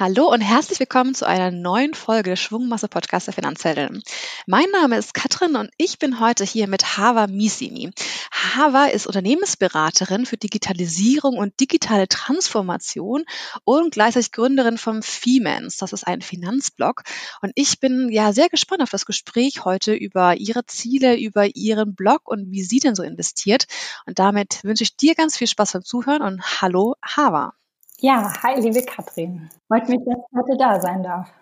Hallo und herzlich willkommen zu einer neuen Folge Schwungmasse Podcast der Finanzhelden. Mein Name ist Katrin und ich bin heute hier mit Hava Misimi. Hava ist Unternehmensberaterin für Digitalisierung und digitale Transformation und gleichzeitig Gründerin vom Femans. Das ist ein Finanzblog und ich bin ja sehr gespannt auf das Gespräch heute über ihre Ziele, über ihren Blog und wie sie denn so investiert. Und damit wünsche ich dir ganz viel Spaß beim Zuhören und hallo Hava. Ja, hi, liebe Katrin. Freut mich, dass ich heute da sein darf.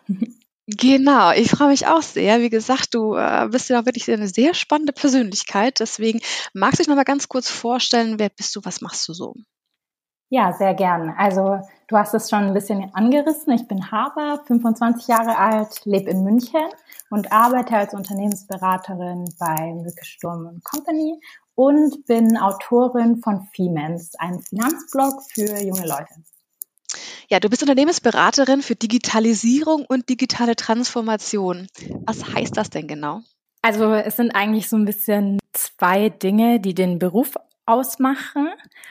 Genau, ich freue mich auch sehr. Wie gesagt, du äh, bist ja wirklich eine sehr spannende Persönlichkeit. Deswegen magst du dich noch mal ganz kurz vorstellen, wer bist du, was machst du so? Ja, sehr gern. Also du hast es schon ein bisschen angerissen. Ich bin Haber, 25 Jahre alt, lebe in München und arbeite als Unternehmensberaterin bei Mücke Sturm Company und bin Autorin von Femens, einem Finanzblog für junge Leute. Ja, du bist Unternehmensberaterin für Digitalisierung und digitale Transformation. Was heißt das denn genau? Also es sind eigentlich so ein bisschen zwei Dinge, die den Beruf ausmachen.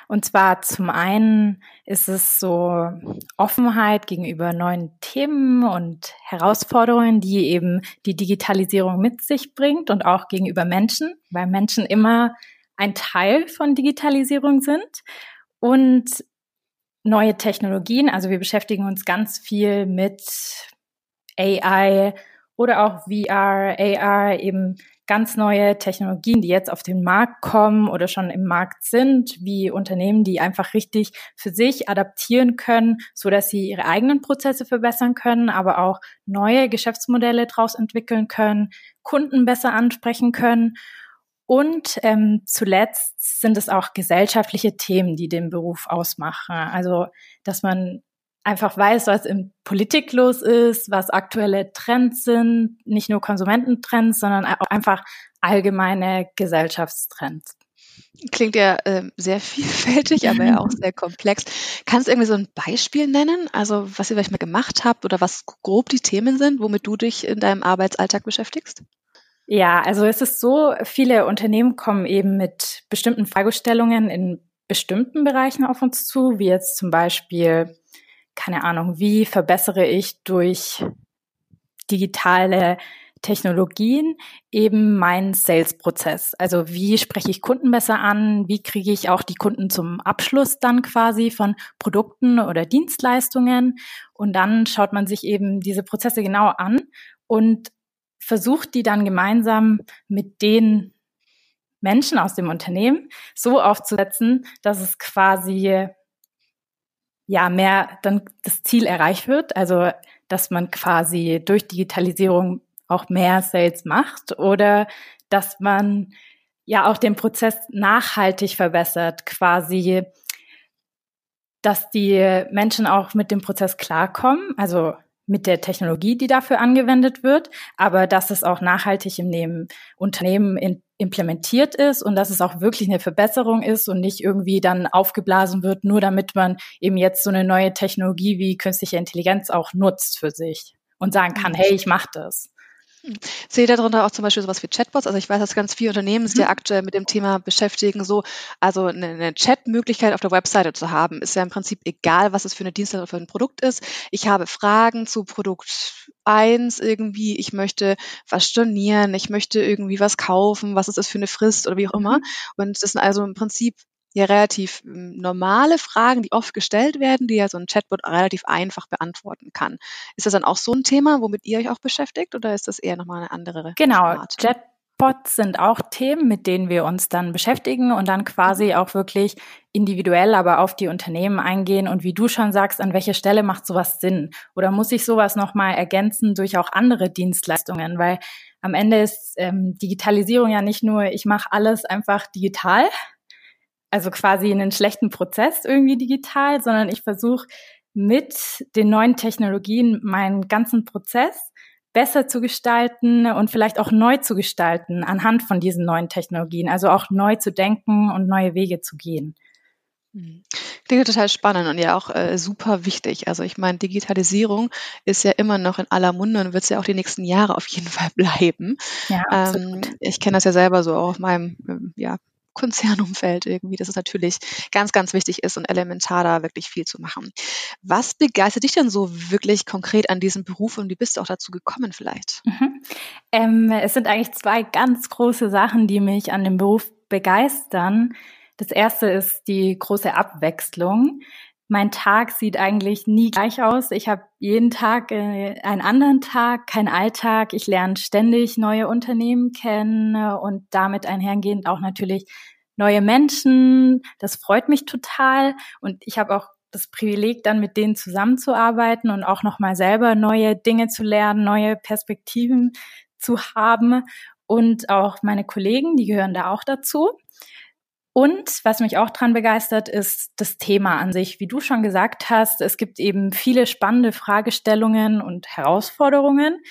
Und zwar zum einen ist es so Offenheit gegenüber neuen Themen und Herausforderungen, die eben die Digitalisierung mit sich bringt und auch gegenüber Menschen, weil Menschen immer ein Teil von Digitalisierung sind. Und neue Technologien. Also wir beschäftigen uns ganz viel mit AI oder auch VR, AR, eben ganz neue Technologien, die jetzt auf den Markt kommen oder schon im Markt sind, wie Unternehmen, die einfach richtig für sich adaptieren können, so dass sie ihre eigenen Prozesse verbessern können, aber auch neue Geschäftsmodelle daraus entwickeln können, Kunden besser ansprechen können. Und ähm, zuletzt sind es auch gesellschaftliche Themen, die den Beruf ausmachen. Also, dass man einfach weiß, was in Politik los ist, was aktuelle Trends sind, nicht nur Konsumententrends, sondern auch einfach allgemeine Gesellschaftstrends. Klingt ja äh, sehr vielfältig, aber ja auch sehr komplex. Kannst du irgendwie so ein Beispiel nennen, also was ihr vielleicht mal gemacht habt oder was grob die Themen sind, womit du dich in deinem Arbeitsalltag beschäftigst? Ja, also es ist so, viele Unternehmen kommen eben mit bestimmten Fragestellungen in bestimmten Bereichen auf uns zu, wie jetzt zum Beispiel, keine Ahnung, wie verbessere ich durch digitale Technologien eben meinen Sales-Prozess. Also wie spreche ich Kunden besser an? Wie kriege ich auch die Kunden zum Abschluss dann quasi von Produkten oder Dienstleistungen? Und dann schaut man sich eben diese Prozesse genau an und versucht die dann gemeinsam mit den Menschen aus dem Unternehmen so aufzusetzen, dass es quasi ja mehr dann das Ziel erreicht wird, also dass man quasi durch Digitalisierung auch mehr Sales macht oder dass man ja auch den Prozess nachhaltig verbessert, quasi dass die Menschen auch mit dem Prozess klarkommen, also mit der Technologie, die dafür angewendet wird, aber dass es auch nachhaltig im Unternehmen in, implementiert ist und dass es auch wirklich eine Verbesserung ist und nicht irgendwie dann aufgeblasen wird, nur damit man eben jetzt so eine neue Technologie wie künstliche Intelligenz auch nutzt für sich und sagen kann, mhm. hey, ich mache das. Sehe darunter auch zum Beispiel sowas wie Chatbots. Also ich weiß, dass ganz viele Unternehmen sich ja mhm. aktuell mit dem Thema beschäftigen. So, also eine, eine Chat-Möglichkeit auf der Webseite zu haben, ist ja im Prinzip egal, was es für eine Dienstleistung oder für ein Produkt ist. Ich habe Fragen zu Produkt eins irgendwie, ich möchte was stornieren, ich möchte irgendwie was kaufen, was ist das für eine Frist oder wie auch immer. Mhm. Und das sind also im Prinzip ja relativ hm, normale Fragen, die oft gestellt werden, die ja so ein Chatbot relativ einfach beantworten kann. Ist das dann auch so ein Thema, womit ihr euch auch beschäftigt oder ist das eher nochmal eine andere? Genau? Chatbots sind auch Themen, mit denen wir uns dann beschäftigen und dann quasi mhm. auch wirklich individuell aber auf die Unternehmen eingehen und wie du schon sagst, an welcher Stelle macht sowas Sinn? Oder muss ich sowas nochmal ergänzen durch auch andere Dienstleistungen? Weil am Ende ist ähm, Digitalisierung ja nicht nur, ich mache alles einfach digital, also quasi einen schlechten Prozess irgendwie digital, sondern ich versuche mit den neuen Technologien meinen ganzen Prozess besser zu gestalten und vielleicht auch neu zu gestalten anhand von diesen neuen Technologien. Also auch neu zu denken und neue Wege zu gehen. Mhm. Klingt total spannend und ja auch äh, super wichtig. Also ich meine, Digitalisierung ist ja immer noch in aller Munde und wird es ja auch die nächsten Jahre auf jeden Fall bleiben. Ja, ähm, ich kenne das ja selber so auch auf meinem ähm, ja, Konzernumfeld irgendwie, dass es natürlich ganz, ganz wichtig ist und elementar da wirklich viel zu machen. Was begeistert dich denn so wirklich konkret an diesem Beruf und wie bist du auch dazu gekommen vielleicht? Mhm. Ähm, es sind eigentlich zwei ganz große Sachen, die mich an dem Beruf begeistern. Das erste ist die große Abwechslung. Mein Tag sieht eigentlich nie gleich aus. Ich habe jeden Tag äh, einen anderen Tag, keinen Alltag. Ich lerne ständig neue Unternehmen kennen und damit einhergehend auch natürlich neue Menschen. Das freut mich total und ich habe auch das Privileg, dann mit denen zusammenzuarbeiten und auch nochmal selber neue Dinge zu lernen, neue Perspektiven zu haben. Und auch meine Kollegen, die gehören da auch dazu. Und was mich auch dran begeistert, ist das Thema an sich. Wie du schon gesagt hast, es gibt eben viele spannende Fragestellungen und Herausforderungen,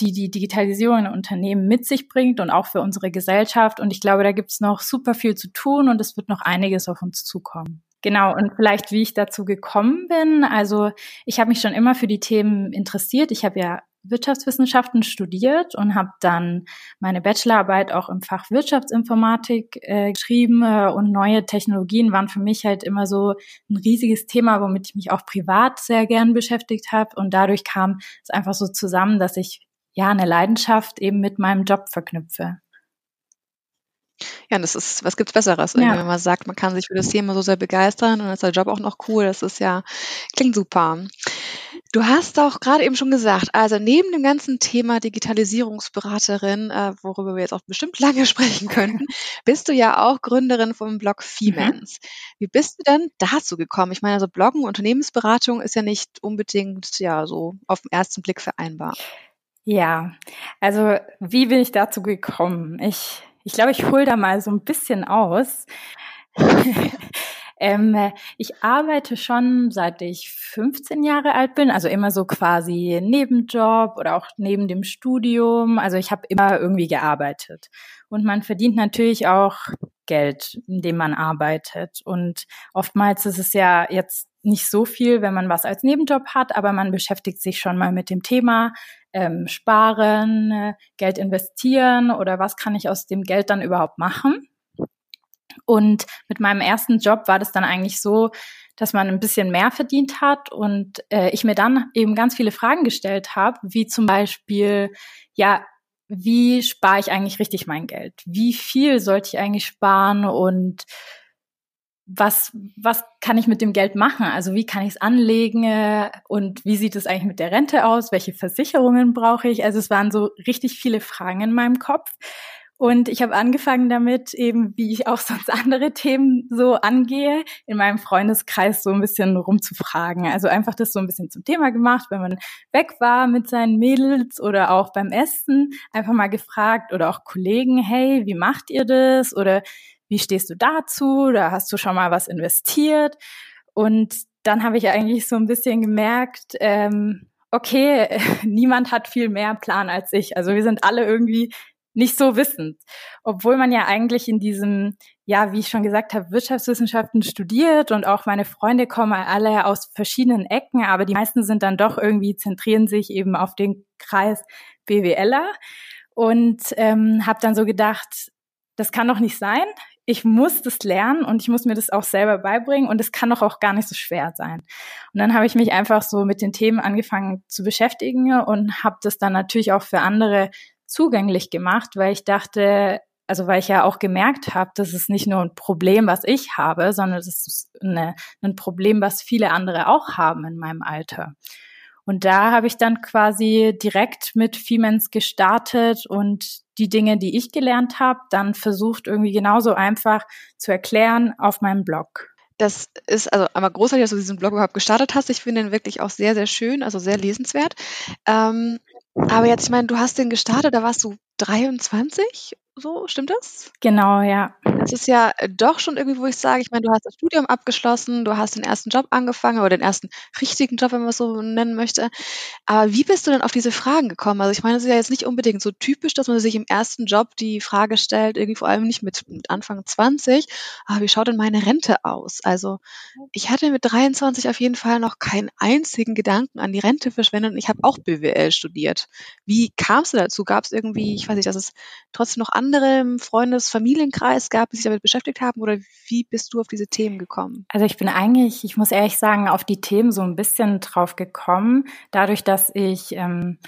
die die Digitalisierung in Unternehmen mit sich bringt und auch für unsere Gesellschaft. Und ich glaube, da gibt es noch super viel zu tun und es wird noch einiges auf uns zukommen. Genau, und vielleicht wie ich dazu gekommen bin. Also ich habe mich schon immer für die Themen interessiert. Ich habe ja Wirtschaftswissenschaften studiert und habe dann meine Bachelorarbeit auch im Fach Wirtschaftsinformatik äh, geschrieben äh, und neue Technologien waren für mich halt immer so ein riesiges Thema, womit ich mich auch privat sehr gern beschäftigt habe und dadurch kam es einfach so zusammen, dass ich ja eine Leidenschaft eben mit meinem Job verknüpfe. Ja, das ist, was gibt's Besseres, ja. wenn man sagt, man kann sich für das Thema so sehr begeistern und ist der Job auch noch cool. Das ist ja, klingt super. Du hast auch gerade eben schon gesagt, also neben dem ganzen Thema Digitalisierungsberaterin, äh, worüber wir jetzt auch bestimmt lange sprechen könnten, bist du ja auch Gründerin vom Blog Femens. Mhm. Wie bist du denn dazu gekommen? Ich meine, also Bloggen, Unternehmensberatung ist ja nicht unbedingt ja so auf den ersten Blick vereinbar. Ja, also wie bin ich dazu gekommen? Ich ich glaube, ich hole da mal so ein bisschen aus. ähm, ich arbeite schon seit ich 15 Jahre alt bin, also immer so quasi Nebenjob oder auch neben dem Studium. Also ich habe immer irgendwie gearbeitet. Und man verdient natürlich auch Geld, indem man arbeitet. Und oftmals ist es ja jetzt nicht so viel, wenn man was als Nebenjob hat, aber man beschäftigt sich schon mal mit dem Thema ähm, Sparen, äh, Geld investieren oder was kann ich aus dem Geld dann überhaupt machen. Und mit meinem ersten Job war das dann eigentlich so, dass man ein bisschen mehr verdient hat und äh, ich mir dann eben ganz viele Fragen gestellt habe, wie zum Beispiel, ja, wie spare ich eigentlich richtig mein Geld? Wie viel sollte ich eigentlich sparen und was, was kann ich mit dem Geld machen? Also wie kann ich es anlegen und wie sieht es eigentlich mit der Rente aus? Welche Versicherungen brauche ich? Also es waren so richtig viele Fragen in meinem Kopf. Und ich habe angefangen damit, eben wie ich auch sonst andere Themen so angehe, in meinem Freundeskreis so ein bisschen rumzufragen. Also einfach das so ein bisschen zum Thema gemacht, wenn man weg war mit seinen Mädels oder auch beim Essen, einfach mal gefragt oder auch Kollegen, hey, wie macht ihr das? Oder wie stehst du dazu? Da hast du schon mal was investiert? Und dann habe ich eigentlich so ein bisschen gemerkt, ähm, okay, niemand hat viel mehr Plan als ich. Also wir sind alle irgendwie nicht so wissend. Obwohl man ja eigentlich in diesem, ja, wie ich schon gesagt habe, Wirtschaftswissenschaften studiert und auch meine Freunde kommen alle aus verschiedenen Ecken, aber die meisten sind dann doch irgendwie, zentrieren sich eben auf den Kreis BWLer. Und ähm, habe dann so gedacht, das kann doch nicht sein. Ich muss das lernen und ich muss mir das auch selber beibringen und es kann doch auch gar nicht so schwer sein. Und dann habe ich mich einfach so mit den Themen angefangen zu beschäftigen und habe das dann natürlich auch für andere zugänglich gemacht, weil ich dachte, also weil ich ja auch gemerkt habe, das ist nicht nur ein Problem, was ich habe, sondern das ist eine, ein Problem, was viele andere auch haben in meinem Alter. Und da habe ich dann quasi direkt mit Femens gestartet und die Dinge, die ich gelernt habe, dann versucht irgendwie genauso einfach zu erklären auf meinem Blog. Das ist also einmal großartig, dass du diesen Blog überhaupt gestartet hast. Ich finde ihn wirklich auch sehr, sehr schön, also sehr lesenswert. Ähm, aber jetzt, ich meine, du hast den gestartet, da warst du 23 so, stimmt das? Genau, ja. Das ist ja äh, doch schon irgendwie, wo ich sage, ich meine, du hast das Studium abgeschlossen, du hast den ersten Job angefangen oder den ersten richtigen Job, wenn man es so nennen möchte. Aber wie bist du denn auf diese Fragen gekommen? Also ich meine, es ist ja jetzt nicht unbedingt so typisch, dass man sich im ersten Job die Frage stellt, irgendwie vor allem nicht mit, mit Anfang 20, aber wie schaut denn meine Rente aus? Also ich hatte mit 23 auf jeden Fall noch keinen einzigen Gedanken an die Rente verschwendet und ich habe auch BWL studiert. Wie kamst du dazu? Gab es irgendwie, ich weiß nicht, dass es trotzdem noch andere andere im Freundes-, Familienkreis gab, die sich damit beschäftigt haben? Oder wie bist du auf diese Themen gekommen? Also ich bin eigentlich, ich muss ehrlich sagen, auf die Themen so ein bisschen drauf gekommen, dadurch, dass ich, ähm,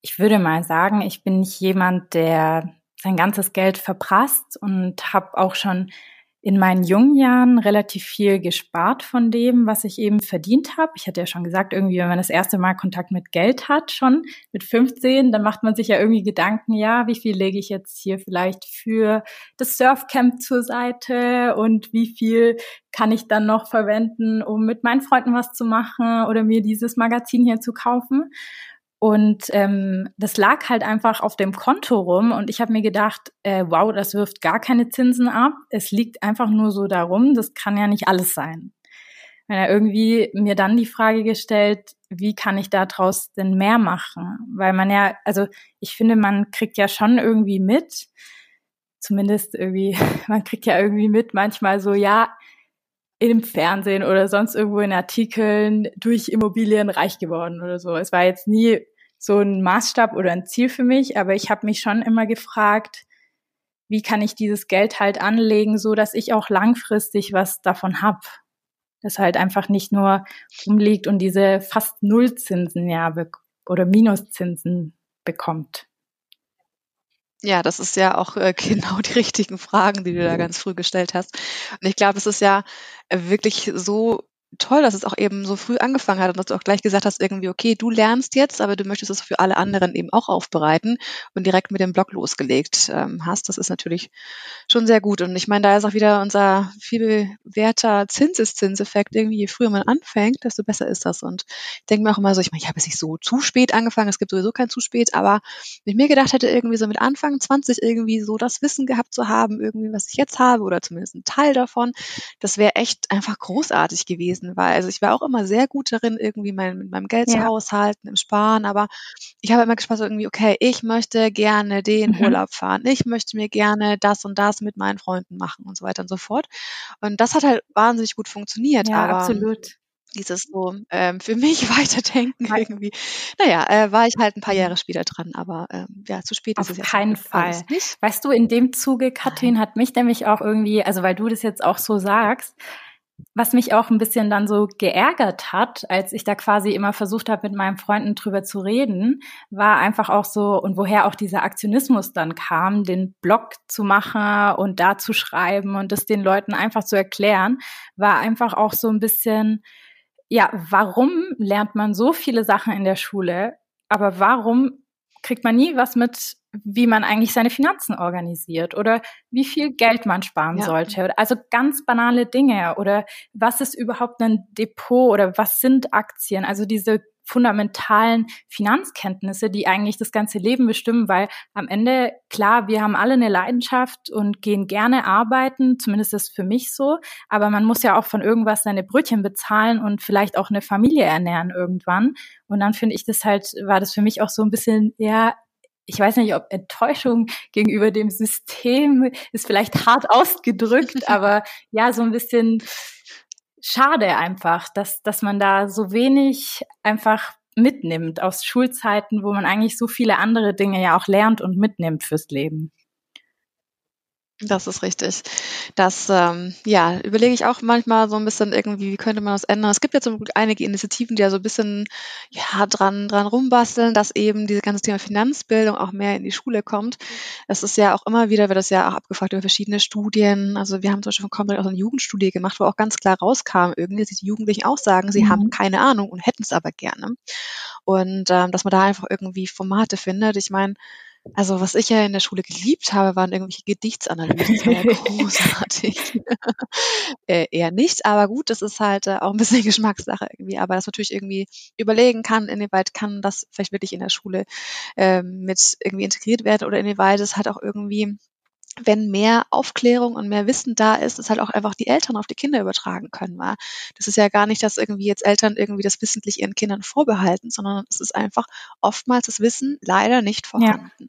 ich würde mal sagen, ich bin nicht jemand, der sein ganzes Geld verprasst und habe auch schon in meinen jungen Jahren relativ viel gespart von dem, was ich eben verdient habe. Ich hatte ja schon gesagt, irgendwie, wenn man das erste Mal Kontakt mit Geld hat, schon mit 15, dann macht man sich ja irgendwie Gedanken, ja, wie viel lege ich jetzt hier vielleicht für das Surfcamp zur Seite und wie viel kann ich dann noch verwenden, um mit meinen Freunden was zu machen oder mir dieses Magazin hier zu kaufen. Und ähm, das lag halt einfach auf dem Konto rum und ich habe mir gedacht, äh, wow, das wirft gar keine Zinsen ab. Es liegt einfach nur so darum, das kann ja nicht alles sein. Wenn er irgendwie mir dann die Frage gestellt, wie kann ich daraus denn mehr machen? Weil man ja, also ich finde, man kriegt ja schon irgendwie mit, zumindest irgendwie, man kriegt ja irgendwie mit manchmal so, ja, im Fernsehen oder sonst irgendwo in Artikeln durch Immobilien reich geworden oder so. Es war jetzt nie so ein Maßstab oder ein Ziel für mich, aber ich habe mich schon immer gefragt, wie kann ich dieses Geld halt anlegen, so dass ich auch langfristig was davon hab. Das halt einfach nicht nur rumliegt und diese fast Nullzinsen ja oder Minuszinsen bekommt. Ja, das ist ja auch äh, genau die richtigen Fragen, die du da ganz früh gestellt hast. Und ich glaube, es ist ja äh, wirklich so toll, dass es auch eben so früh angefangen hat und dass du auch gleich gesagt hast, irgendwie, okay, du lernst jetzt, aber du möchtest es für alle anderen eben auch aufbereiten und direkt mit dem Blog losgelegt ähm, hast. Das ist natürlich schon sehr gut. Und ich meine, da ist auch wieder unser viel bewährter Zinseszinseffekt. Irgendwie, je früher man anfängt, desto besser ist das. Und ich denke mir auch immer so, ich meine, ich habe jetzt nicht so zu spät angefangen, es gibt sowieso kein zu spät, aber wenn ich mir gedacht hätte, irgendwie so mit Anfang 20 irgendwie so das Wissen gehabt zu haben, irgendwie, was ich jetzt habe, oder zumindest ein Teil davon, das wäre echt einfach großartig gewesen gewesen war. Also ich war auch immer sehr gut darin, irgendwie mein, mit meinem Geld ja. zu haushalten, im Sparen, aber ich habe immer gespannt, so irgendwie, okay, ich möchte gerne den mhm. Urlaub fahren, ich möchte mir gerne das und das mit meinen Freunden machen und so weiter und so fort. Und das hat halt wahnsinnig gut funktioniert. Ja, aber absolut dieses so ähm, für mich weiterdenken irgendwie. Naja, äh, war ich halt ein paar Jahre später dran, aber ähm, ja, zu spät Auf ist es Auf keinen Fall. Weißt du, in dem Zuge, Katrin, hat mich nämlich auch irgendwie, also weil du das jetzt auch so sagst, was mich auch ein bisschen dann so geärgert hat, als ich da quasi immer versucht habe, mit meinen Freunden drüber zu reden, war einfach auch so, und woher auch dieser Aktionismus dann kam, den Blog zu machen und da zu schreiben und das den Leuten einfach zu erklären, war einfach auch so ein bisschen, ja, warum lernt man so viele Sachen in der Schule, aber warum kriegt man nie was mit, wie man eigentlich seine Finanzen organisiert oder wie viel Geld man sparen ja. sollte. Also ganz banale Dinge oder was ist überhaupt ein Depot oder was sind Aktien? Also diese fundamentalen Finanzkenntnisse, die eigentlich das ganze Leben bestimmen, weil am Ende, klar, wir haben alle eine Leidenschaft und gehen gerne arbeiten, zumindest ist es für mich so, aber man muss ja auch von irgendwas seine Brötchen bezahlen und vielleicht auch eine Familie ernähren irgendwann. Und dann finde ich das halt, war das für mich auch so ein bisschen, ja, ich weiß nicht, ob Enttäuschung gegenüber dem System ist vielleicht hart ausgedrückt, aber ja, so ein bisschen schade einfach, dass, dass man da so wenig einfach mitnimmt aus Schulzeiten, wo man eigentlich so viele andere Dinge ja auch lernt und mitnimmt fürs Leben. Das ist richtig. Das ähm, ja, überlege ich auch manchmal so ein bisschen irgendwie, wie könnte man das ändern. Es gibt ja zum Glück einige Initiativen, die ja so ein bisschen ja, dran, dran rumbasteln, dass eben dieses ganze Thema Finanzbildung auch mehr in die Schule kommt. Es ist ja auch immer wieder, wird das ja auch abgefragt über verschiedene Studien. Also wir haben zum Beispiel von Comrade auch eine Jugendstudie gemacht, wo auch ganz klar rauskam, irgendwie, dass die Jugendlichen auch sagen, sie mhm. haben keine Ahnung und hätten es aber gerne. Und ähm, dass man da einfach irgendwie Formate findet. Ich meine, also was ich ja in der Schule geliebt habe, waren irgendwelche Gedichtsanalysen. Das war ja großartig. äh, eher nicht, aber gut, das ist halt äh, auch ein bisschen Geschmackssache irgendwie. Aber dass man natürlich irgendwie überlegen kann, inwieweit kann das vielleicht wirklich in der Schule äh, mit irgendwie integriert werden oder inwieweit es halt auch irgendwie wenn mehr Aufklärung und mehr Wissen da ist, ist halt auch einfach die Eltern auf die Kinder übertragen können. War. Das ist ja gar nicht, dass irgendwie jetzt Eltern irgendwie das wissentlich ihren Kindern vorbehalten, sondern es ist einfach oftmals das Wissen leider nicht vorhanden. Ja.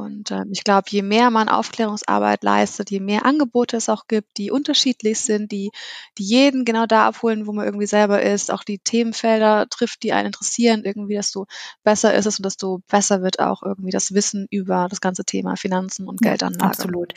Und ähm, ich glaube, je mehr man Aufklärungsarbeit leistet, je mehr Angebote es auch gibt, die unterschiedlich sind, die, die jeden genau da abholen, wo man irgendwie selber ist, auch die Themenfelder trifft, die einen interessieren, irgendwie, desto besser ist es und desto besser wird auch irgendwie das Wissen über das ganze Thema Finanzen und Geldanlage. Ja, absolut.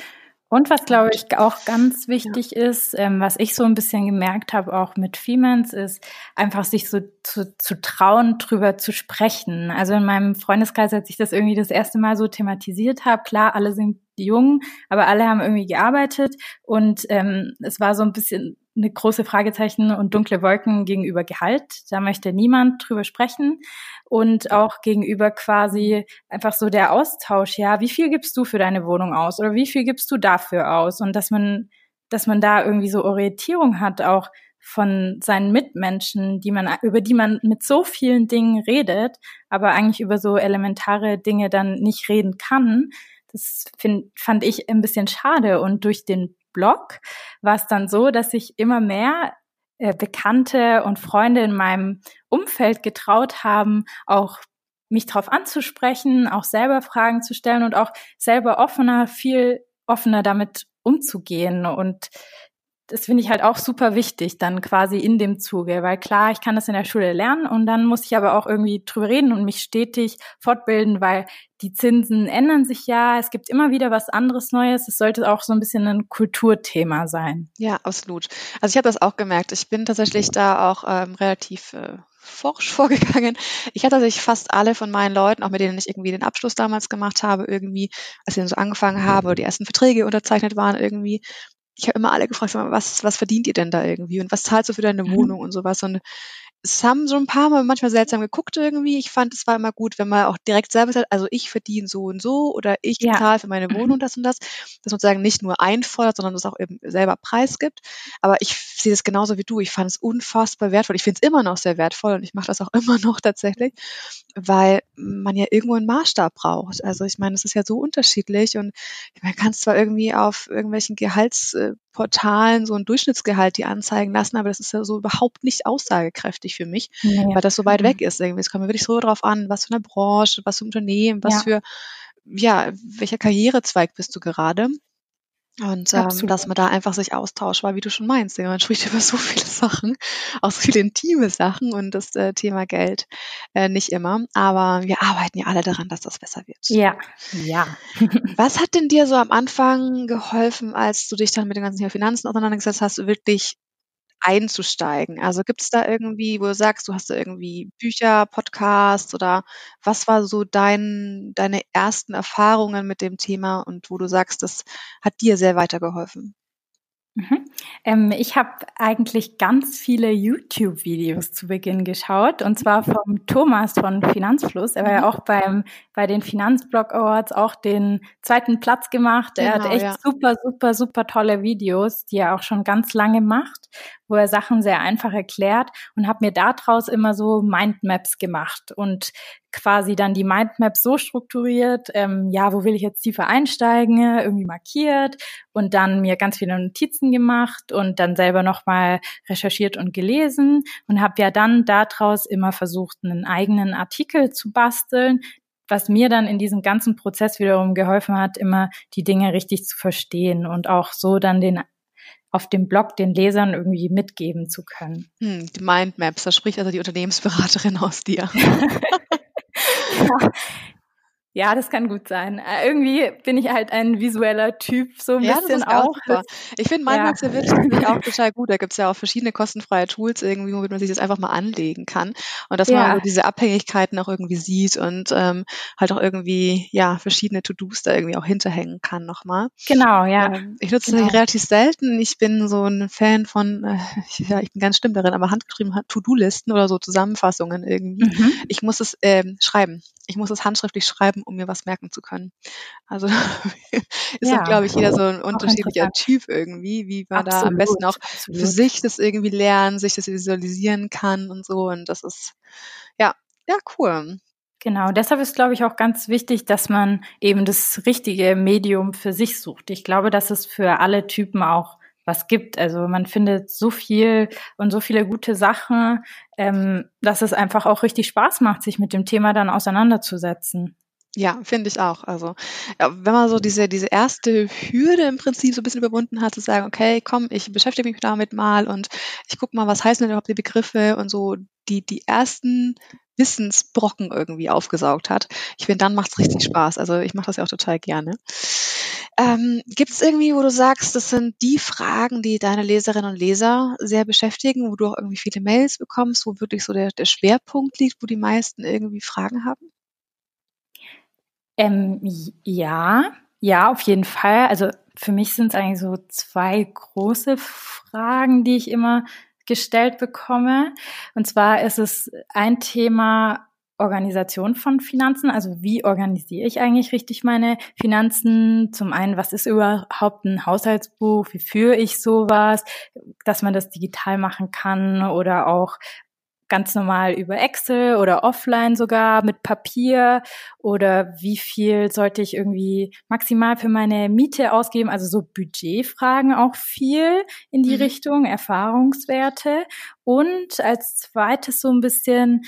Und was, glaube ich, auch ganz wichtig ja. ist, ähm, was ich so ein bisschen gemerkt habe, auch mit Femens, ist einfach sich so zu, zu trauen, drüber zu sprechen. Also in meinem Freundeskreis, als ich das irgendwie das erste Mal so thematisiert habe, klar, alle sind jung, aber alle haben irgendwie gearbeitet und ähm, es war so ein bisschen eine große Fragezeichen und dunkle Wolken gegenüber Gehalt. Da möchte niemand drüber sprechen. Und auch gegenüber quasi einfach so der Austausch, ja, wie viel gibst du für deine Wohnung aus oder wie viel gibst du dafür aus? Und dass man, dass man da irgendwie so Orientierung hat, auch von seinen Mitmenschen, die man, über die man mit so vielen Dingen redet, aber eigentlich über so elementare Dinge dann nicht reden kann. Das find, fand ich ein bisschen schade. Und durch den Blog war es dann so, dass sich immer mehr äh, Bekannte und Freunde in meinem Umfeld getraut haben, auch mich darauf anzusprechen, auch selber Fragen zu stellen und auch selber offener, viel offener damit umzugehen. Und das finde ich halt auch super wichtig, dann quasi in dem Zuge, weil klar, ich kann das in der Schule lernen und dann muss ich aber auch irgendwie drüber reden und mich stetig fortbilden, weil die Zinsen ändern sich ja, es gibt immer wieder was anderes Neues. Es sollte auch so ein bisschen ein Kulturthema sein. Ja, absolut. Also ich habe das auch gemerkt. Ich bin tatsächlich da auch ähm, relativ äh, forsch vorgegangen. Ich hatte tatsächlich fast alle von meinen Leuten, auch mit denen ich irgendwie den Abschluss damals gemacht habe, irgendwie, als ich dann so angefangen habe die ersten Verträge unterzeichnet waren, irgendwie ich habe immer alle gefragt, was, was verdient ihr denn da irgendwie und was zahlst du für deine mhm. Wohnung und sowas. Und es haben so ein paar Mal manchmal seltsam geguckt irgendwie. Ich fand, es war immer gut, wenn man auch direkt selber sagt, also ich verdiene so und so oder ich ja. zahle für meine Wohnung das und das, dass man sozusagen nicht nur einfordert, sondern das auch eben selber preisgibt. Aber ich sehe das genauso wie du. Ich fand es unfassbar wertvoll. Ich finde es immer noch sehr wertvoll und ich mache das auch immer noch tatsächlich, weil man ja irgendwo einen Maßstab braucht. Also ich meine, es ist ja so unterschiedlich und man kann es zwar irgendwie auf irgendwelchen Gehaltsportalen so ein Durchschnittsgehalt die anzeigen lassen, aber das ist ja so überhaupt nicht aussagekräftig für mich, ja. weil das so weit mhm. weg ist. Es kommt mir wirklich so darauf an, was für eine Branche, was für ein Unternehmen, was ja. für, ja, welcher Karrierezweig bist du gerade? Und ähm, dass man da einfach sich austauscht, weil wie du schon meinst, man spricht über so viele Sachen, auch so viele intime Sachen und das äh, Thema Geld äh, nicht immer. Aber wir arbeiten ja alle daran, dass das besser wird. Ja, ja. Was hat denn dir so am Anfang geholfen, als du dich dann mit den ganzen Finanzen auseinandergesetzt hast, wirklich einzusteigen? Also gibt es da irgendwie, wo du sagst, du hast da irgendwie Bücher, Podcasts oder was war so dein, deine ersten Erfahrungen mit dem Thema und wo du sagst, das hat dir sehr weitergeholfen? Mhm. Ähm, ich habe eigentlich ganz viele YouTube-Videos zu Beginn geschaut und zwar vom Thomas von Finanzfluss. Er war ja mhm. auch beim bei den Finanzblog Awards auch den zweiten Platz gemacht. Genau, er hat genau, echt ja. super, super, super tolle Videos, die er auch schon ganz lange macht, wo er Sachen sehr einfach erklärt und habe mir daraus immer so Mindmaps gemacht und quasi dann die Mindmap so strukturiert, ähm, ja, wo will ich jetzt tiefer einsteigen, irgendwie markiert und dann mir ganz viele Notizen gemacht und dann selber nochmal recherchiert und gelesen und habe ja dann daraus immer versucht, einen eigenen Artikel zu basteln, was mir dann in diesem ganzen Prozess wiederum geholfen hat, immer die Dinge richtig zu verstehen und auch so dann den auf dem Blog den Lesern irgendwie mitgeben zu können. Hm, die Mindmaps, da spricht also die Unternehmensberaterin aus dir. 好。Ja, das kann gut sein. Äh, irgendwie bin ich halt ein visueller Typ, so ein ja, bisschen das ist auch. Super. Ich finde Mindmaps ja. wirtschaftlich auch total gut. Da gibt's ja auch verschiedene kostenfreie Tools irgendwie, womit man sich das einfach mal anlegen kann. Und dass ja. man diese Abhängigkeiten auch irgendwie sieht und ähm, halt auch irgendwie, ja, verschiedene To-Dos da irgendwie auch hinterhängen kann nochmal. Genau, ja. Ähm, ich nutze genau. relativ selten. Ich bin so ein Fan von, äh, ja, ich bin ganz schlimm darin, aber handgeschrieben To-Do-Listen oder so Zusammenfassungen irgendwie. Mhm. Ich muss es ähm, schreiben. Ich muss es handschriftlich schreiben um mir was merken zu können. Also ist ja, glaube ich, jeder so ein unterschiedlicher Typ irgendwie, wie man absolut, da am besten auch absolut. für sich das irgendwie lernen, sich das visualisieren kann und so. Und das ist, ja, ja, cool. Genau, deshalb ist, glaube ich, auch ganz wichtig, dass man eben das richtige Medium für sich sucht. Ich glaube, dass es für alle Typen auch was gibt. Also man findet so viel und so viele gute Sachen, ähm, dass es einfach auch richtig Spaß macht, sich mit dem Thema dann auseinanderzusetzen. Ja, finde ich auch. Also, ja, wenn man so diese, diese erste Hürde im Prinzip so ein bisschen überwunden hat, zu sagen, okay, komm, ich beschäftige mich damit mal und ich gucke mal, was heißen denn überhaupt die Begriffe und so die, die ersten Wissensbrocken irgendwie aufgesaugt hat. Ich finde, dann macht es richtig Spaß. Also ich mache das ja auch total gerne. Ähm, Gibt es irgendwie, wo du sagst, das sind die Fragen, die deine Leserinnen und Leser sehr beschäftigen, wo du auch irgendwie viele Mails bekommst, wo wirklich so der, der Schwerpunkt liegt, wo die meisten irgendwie Fragen haben? Ähm, ja, ja, auf jeden Fall. Also für mich sind es eigentlich so zwei große Fragen, die ich immer gestellt bekomme. Und zwar ist es ein Thema Organisation von Finanzen. Also wie organisiere ich eigentlich richtig meine Finanzen? Zum einen, was ist überhaupt ein Haushaltsbuch? Wie führe ich sowas? Dass man das digital machen kann oder auch ganz normal über Excel oder offline sogar mit Papier oder wie viel sollte ich irgendwie maximal für meine Miete ausgeben? Also so Budgetfragen auch viel in die mhm. Richtung, Erfahrungswerte. Und als zweites so ein bisschen,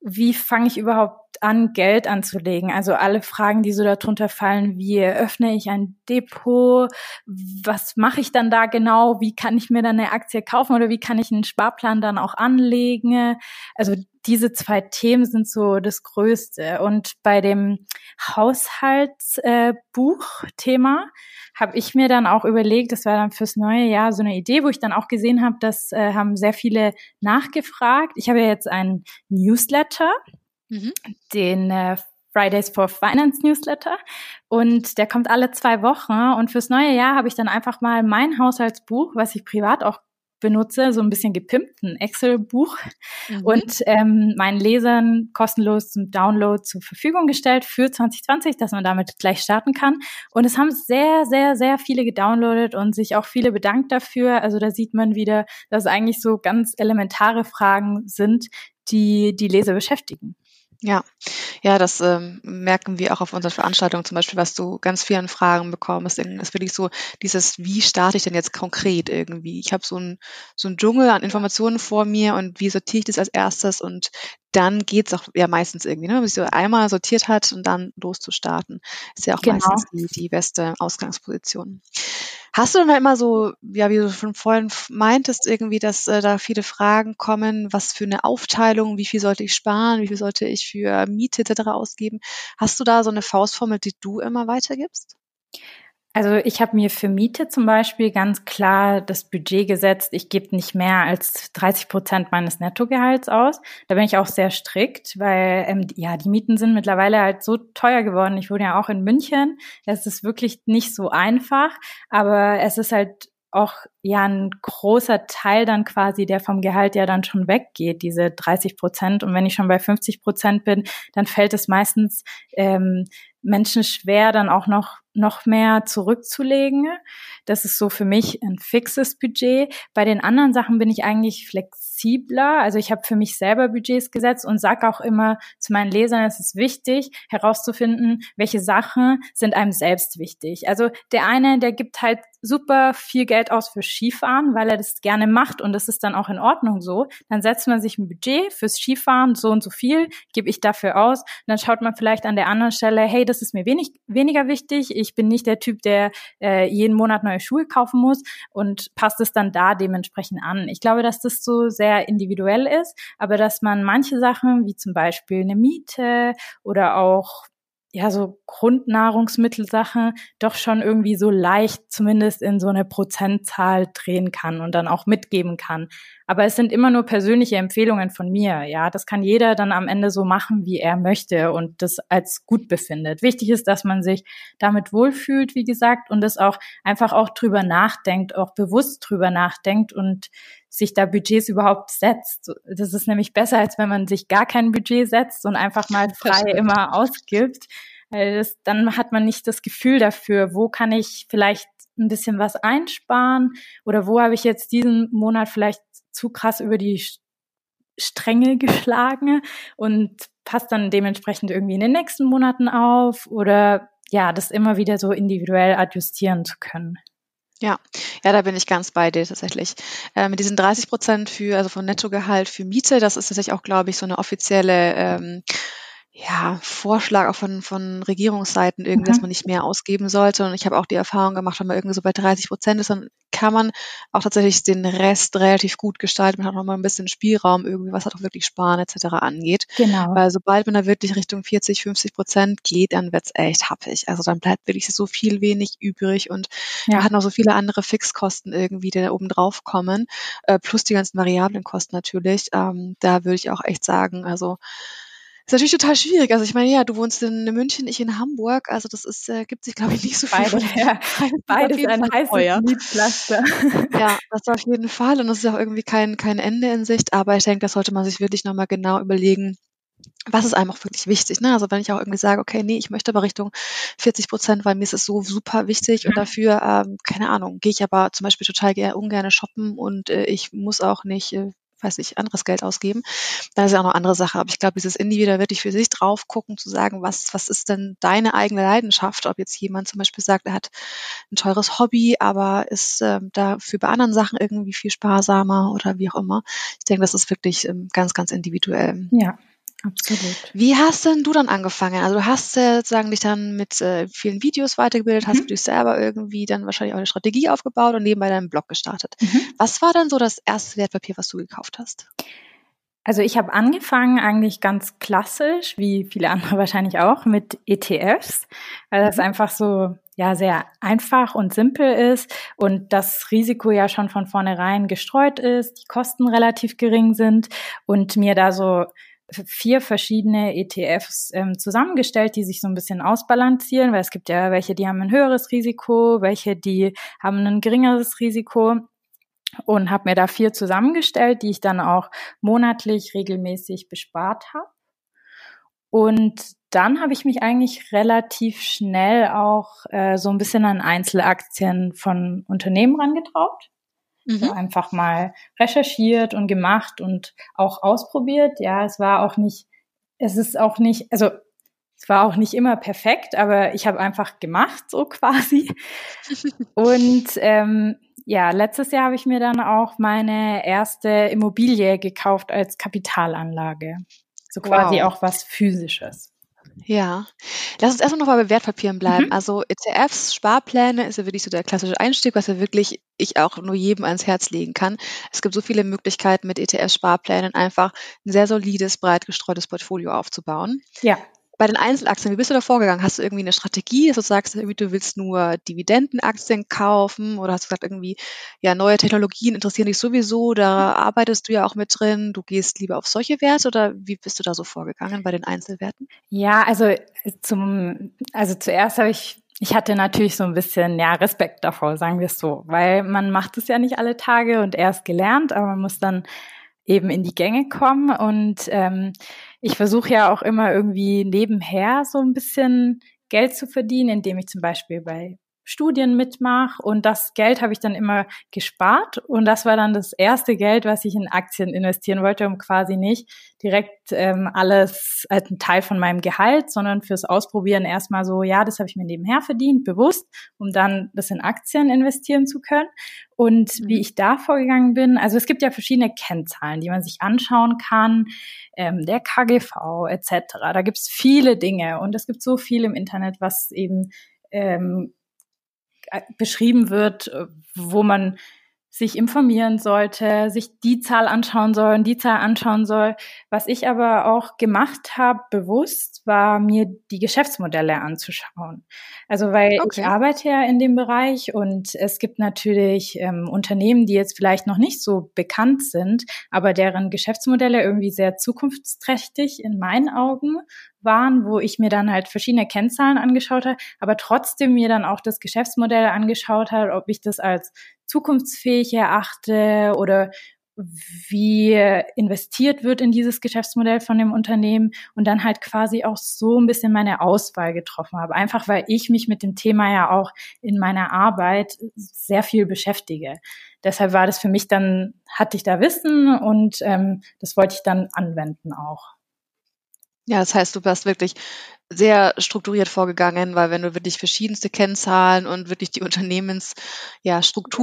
wie fange ich überhaupt an, Geld anzulegen. Also alle Fragen, die so darunter fallen, wie eröffne ich ein Depot, was mache ich dann da genau, wie kann ich mir dann eine Aktie kaufen oder wie kann ich einen Sparplan dann auch anlegen. Also diese zwei Themen sind so das Größte. Und bei dem Haushaltsbuch-Thema äh, habe ich mir dann auch überlegt, das war dann fürs neue Jahr so eine Idee, wo ich dann auch gesehen habe, das äh, haben sehr viele nachgefragt. Ich habe ja jetzt einen Newsletter, mhm. den äh, Fridays for Finance Newsletter und der kommt alle zwei Wochen und fürs neue Jahr habe ich dann einfach mal mein Haushaltsbuch, was ich privat auch benutze, so ein bisschen gepimpten Excel-Buch mhm. und ähm, meinen Lesern kostenlos zum Download zur Verfügung gestellt für 2020, dass man damit gleich starten kann. Und es haben sehr, sehr, sehr viele gedownloadet und sich auch viele bedankt dafür. Also da sieht man wieder, dass es eigentlich so ganz elementare Fragen sind, die die Leser beschäftigen. Ja, ja, das ähm, merken wir auch auf unseren Veranstaltungen zum Beispiel, was du ganz vielen Fragen bekommst. ist wirklich so dieses, wie starte ich denn jetzt konkret irgendwie? Ich habe so ein so ein Dschungel an Informationen vor mir und wie sortiere ich das als erstes und dann geht's auch ja meistens irgendwie, ne? wenn man sich so einmal sortiert hat und dann loszustarten, ist ja auch genau. meistens die, die beste Ausgangsposition. Hast du denn da immer so, ja, wie du schon vorhin meintest, irgendwie, dass äh, da viele Fragen kommen, was für eine Aufteilung, wie viel sollte ich sparen, wie viel sollte ich für Miete etc. ausgeben? Hast du da so eine Faustformel, die du immer weitergibst? Also ich habe mir für Miete zum Beispiel ganz klar das Budget gesetzt. Ich gebe nicht mehr als 30 Prozent meines Nettogehalts aus. Da bin ich auch sehr strikt, weil ähm, ja die Mieten sind mittlerweile halt so teuer geworden. Ich wohne ja auch in München. Es ist wirklich nicht so einfach, aber es ist halt auch ja ein großer Teil dann quasi, der vom Gehalt ja dann schon weggeht, diese 30 Prozent. Und wenn ich schon bei 50 Prozent bin, dann fällt es meistens ähm, Menschen schwer, dann auch noch noch mehr zurückzulegen. Das ist so für mich ein fixes Budget. Bei den anderen Sachen bin ich eigentlich flexibler. Also ich habe für mich selber Budgets gesetzt und sage auch immer zu meinen Lesern, es ist wichtig herauszufinden, welche Sachen sind einem selbst wichtig. Also der eine, der gibt halt super viel Geld aus für Skifahren, weil er das gerne macht und das ist dann auch in Ordnung so. Dann setzt man sich ein Budget fürs Skifahren, so und so viel gebe ich dafür aus. Und dann schaut man vielleicht an der anderen Stelle, hey, das ist mir wenig, weniger wichtig. Ich bin nicht der Typ, der äh, jeden Monat neue Schuhe kaufen muss und passt es dann da dementsprechend an. Ich glaube, dass das so sehr individuell ist, aber dass man manche Sachen, wie zum Beispiel eine Miete oder auch ja, so Grundnahrungsmittelsachen doch schon irgendwie so leicht zumindest in so eine Prozentzahl drehen kann und dann auch mitgeben kann. Aber es sind immer nur persönliche Empfehlungen von mir. Ja, das kann jeder dann am Ende so machen, wie er möchte und das als gut befindet. Wichtig ist, dass man sich damit wohlfühlt, wie gesagt, und das auch einfach auch drüber nachdenkt, auch bewusst drüber nachdenkt und sich da Budgets überhaupt setzt. Das ist nämlich besser, als wenn man sich gar kein Budget setzt und einfach mal frei immer ausgibt. Das, dann hat man nicht das Gefühl dafür, wo kann ich vielleicht ein bisschen was einsparen oder wo habe ich jetzt diesen Monat vielleicht zu krass über die Stränge geschlagen und passt dann dementsprechend irgendwie in den nächsten Monaten auf oder ja, das immer wieder so individuell adjustieren zu können. Ja, ja, da bin ich ganz bei dir tatsächlich. Äh, mit diesen 30 Prozent für, also von Nettogehalt für Miete, das ist tatsächlich auch, glaube ich, so eine offizielle ähm, ja, Vorschlag auch von, von Regierungsseiten irgendwie, mhm. dass man nicht mehr ausgeben sollte. Und ich habe auch die Erfahrung gemacht, wenn man irgendwie so bei 30 Prozent ist, dann kann man auch tatsächlich den Rest relativ gut gestalten. Man hat noch mal ein bisschen Spielraum irgendwie, was halt auch wirklich Sparen etc. angeht. Genau. Weil sobald man da wirklich Richtung 40, 50 Prozent geht, dann wird's echt happig. Also dann bleibt wirklich so viel wenig übrig und ja. man hat noch so viele andere Fixkosten irgendwie, die da oben drauf kommen, äh, plus die ganzen variablen Kosten natürlich. Ähm, da würde ich auch echt sagen, also ist natürlich total schwierig. Also ich meine, ja, du wohnst in München, ich in Hamburg. Also das ist, äh, gibt sich, glaube ich, nicht so viel. Beide, ja. Beides ein heißes Mietpflaster. Ja, das auf jeden Fall. Und das ist auch irgendwie kein, kein Ende in Sicht. Aber ich denke, das sollte man sich wirklich nochmal genau überlegen, was ist einem auch wirklich wichtig. Ne? Also wenn ich auch irgendwie sage, okay, nee, ich möchte aber Richtung 40 Prozent, weil mir ist es so super wichtig und mhm. dafür, ähm, keine Ahnung, gehe ich aber zum Beispiel total ungern shoppen und äh, ich muss auch nicht äh, weiß ich, anderes Geld ausgeben. Da ist ja auch noch andere Sache. Aber ich glaube, dieses individuell wirklich für sich drauf gucken, zu sagen, was, was ist denn deine eigene Leidenschaft? Ob jetzt jemand zum Beispiel sagt, er hat ein teures Hobby, aber ist ähm, dafür bei anderen Sachen irgendwie viel sparsamer oder wie auch immer. Ich denke, das ist wirklich ähm, ganz, ganz individuell. Ja. Absolut. Wie hast denn du dann angefangen? Also du hast äh, sozusagen dich dann mit äh, vielen Videos weitergebildet, mhm. hast du dich selber irgendwie dann wahrscheinlich auch eine Strategie aufgebaut und nebenbei deinen Blog gestartet. Mhm. Was war dann so das erste Wertpapier, was du gekauft hast? Also ich habe angefangen eigentlich ganz klassisch, wie viele andere wahrscheinlich auch, mit ETFs, weil das mhm. einfach so ja sehr einfach und simpel ist und das Risiko ja schon von vornherein gestreut ist, die Kosten relativ gering sind und mir da so vier verschiedene ETFs ähm, zusammengestellt, die sich so ein bisschen ausbalancieren, weil es gibt ja welche, die haben ein höheres Risiko, welche, die haben ein geringeres Risiko und habe mir da vier zusammengestellt, die ich dann auch monatlich regelmäßig bespart habe. Und dann habe ich mich eigentlich relativ schnell auch äh, so ein bisschen an Einzelaktien von Unternehmen rangetraut. Mhm. So einfach mal recherchiert und gemacht und auch ausprobiert. Ja, es war auch nicht, es ist auch nicht, also es war auch nicht immer perfekt, aber ich habe einfach gemacht, so quasi. und ähm, ja, letztes Jahr habe ich mir dann auch meine erste Immobilie gekauft als Kapitalanlage. So quasi wow. auch was Physisches. Ja. Lass uns erstmal noch mal bei Wertpapieren bleiben. Mhm. Also ETFs, Sparpläne ist ja wirklich so der klassische Einstieg, was ja wirklich ich auch nur jedem ans Herz legen kann. Es gibt so viele Möglichkeiten mit ETF-Sparplänen einfach ein sehr solides, breit gestreutes Portfolio aufzubauen. Ja bei den Einzelaktien, wie bist du da vorgegangen? Hast du irgendwie eine Strategie, dass du sagst, du willst nur Dividendenaktien kaufen oder hast du gesagt, irgendwie, ja, neue Technologien interessieren dich sowieso, da arbeitest du ja auch mit drin, du gehst lieber auf solche Werte oder wie bist du da so vorgegangen bei den Einzelwerten? Ja, also zum, also zuerst habe ich ich hatte natürlich so ein bisschen ja Respekt davor, sagen wir es so, weil man macht es ja nicht alle Tage und erst gelernt, aber man muss dann eben in die Gänge kommen. Und ähm, ich versuche ja auch immer irgendwie nebenher so ein bisschen Geld zu verdienen, indem ich zum Beispiel bei Studien mitmache und das Geld habe ich dann immer gespart und das war dann das erste Geld, was ich in Aktien investieren wollte, um quasi nicht direkt ähm, alles als ein Teil von meinem Gehalt, sondern fürs Ausprobieren erstmal so, ja, das habe ich mir nebenher verdient, bewusst, um dann das in Aktien investieren zu können. Und mhm. wie ich da vorgegangen bin, also es gibt ja verschiedene Kennzahlen, die man sich anschauen kann, ähm, der KGV etc. Da gibt es viele Dinge und es gibt so viel im Internet, was eben ähm, äh, beschrieben wird, äh, wo man sich informieren sollte, sich die Zahl anschauen soll und die Zahl anschauen soll. Was ich aber auch gemacht habe, bewusst, war mir die Geschäftsmodelle anzuschauen. Also weil okay. ich arbeite ja in dem Bereich und es gibt natürlich ähm, Unternehmen, die jetzt vielleicht noch nicht so bekannt sind, aber deren Geschäftsmodelle irgendwie sehr zukunftsträchtig in meinen Augen waren, wo ich mir dann halt verschiedene Kennzahlen angeschaut habe, aber trotzdem mir dann auch das Geschäftsmodell angeschaut habe, ob ich das als zukunftsfähig erachte oder wie investiert wird in dieses Geschäftsmodell von dem Unternehmen und dann halt quasi auch so ein bisschen meine Auswahl getroffen habe. Einfach weil ich mich mit dem Thema ja auch in meiner Arbeit sehr viel beschäftige. Deshalb war das für mich dann, hatte ich da Wissen und ähm, das wollte ich dann anwenden auch. Ja, das heißt, du warst wirklich sehr strukturiert vorgegangen, weil wenn du wirklich verschiedenste Kennzahlen und wirklich die Unternehmens, ja,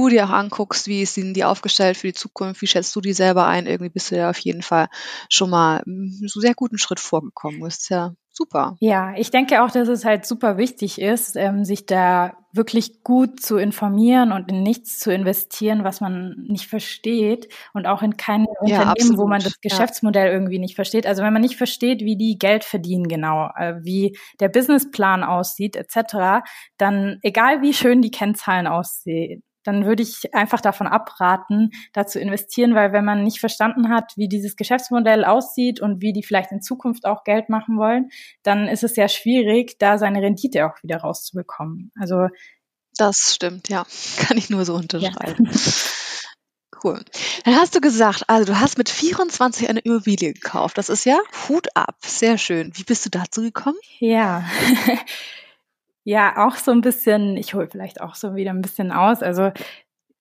dir auch anguckst, wie sind die aufgestellt für die Zukunft, wie schätzt du die selber ein, irgendwie bist du ja auf jeden Fall schon mal so sehr guten Schritt vorgekommen. Ist ja super. Ja, ich denke auch, dass es halt super wichtig ist, ähm, sich da wirklich gut zu informieren und in nichts zu investieren, was man nicht versteht und auch in kein ja, Unternehmen, absolut. wo man das Geschäftsmodell ja. irgendwie nicht versteht. Also wenn man nicht versteht, wie die Geld verdienen genau, äh, wie der Businessplan aussieht etc., dann egal wie schön die Kennzahlen aussehen, dann würde ich einfach davon abraten, da zu investieren, weil wenn man nicht verstanden hat, wie dieses Geschäftsmodell aussieht und wie die vielleicht in Zukunft auch Geld machen wollen, dann ist es sehr schwierig, da seine Rendite auch wieder rauszubekommen. Also das stimmt, ja, kann ich nur so unterschreiben. Ja. Cool. Dann hast du gesagt, also du hast mit 24 eine Immobilie gekauft. Das ist ja Hut ab. Sehr schön. Wie bist du dazu gekommen? Ja, Ja, auch so ein bisschen, ich hole vielleicht auch so wieder ein bisschen aus. Also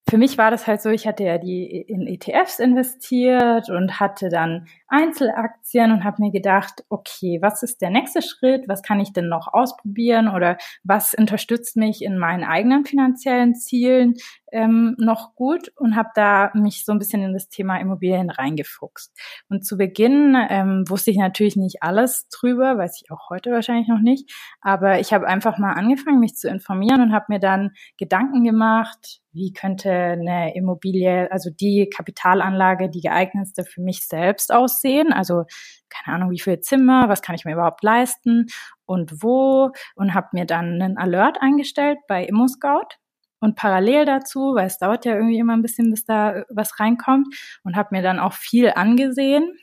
für mich war das halt so, ich hatte ja die in ETFs investiert und hatte dann Einzelaktien und habe mir gedacht, okay, was ist der nächste Schritt? Was kann ich denn noch ausprobieren oder was unterstützt mich in meinen eigenen finanziellen Zielen ähm, noch gut? Und habe da mich so ein bisschen in das Thema Immobilien reingefuchst. Und zu Beginn ähm, wusste ich natürlich nicht alles drüber, weiß ich auch heute wahrscheinlich noch nicht, aber ich habe einfach mal angefangen, mich zu informieren und habe mir dann Gedanken gemacht, wie könnte eine Immobilie, also die Kapitalanlage, die geeignetste für mich selbst aussehen. Also keine Ahnung, wie viele Zimmer, was kann ich mir überhaupt leisten und wo. Und habe mir dann einen Alert eingestellt bei ImmoScout. Und parallel dazu, weil es dauert ja irgendwie immer ein bisschen, bis da was reinkommt, und habe mir dann auch viel angesehen,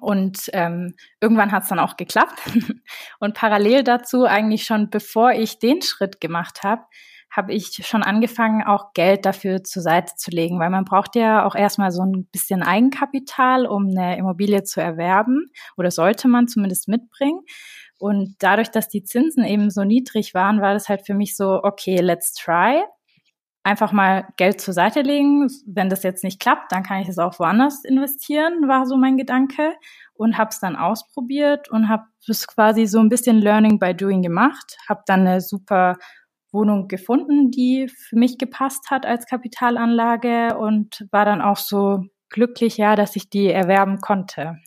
und ähm, irgendwann hat es dann auch geklappt. und parallel dazu, eigentlich schon bevor ich den Schritt gemacht habe, habe ich schon angefangen, auch Geld dafür zur Seite zu legen, weil man braucht ja auch erstmal so ein bisschen Eigenkapital, um eine Immobilie zu erwerben oder sollte man zumindest mitbringen. Und dadurch, dass die Zinsen eben so niedrig waren, war das halt für mich so, okay, let's try. Einfach mal Geld zur Seite legen. Wenn das jetzt nicht klappt, dann kann ich es auch woanders investieren, war so mein Gedanke. Und habe es dann ausprobiert und habe es quasi so ein bisschen Learning by Doing gemacht. Habe dann eine super Wohnung gefunden, die für mich gepasst hat als Kapitalanlage und war dann auch so glücklich, ja, dass ich die erwerben konnte.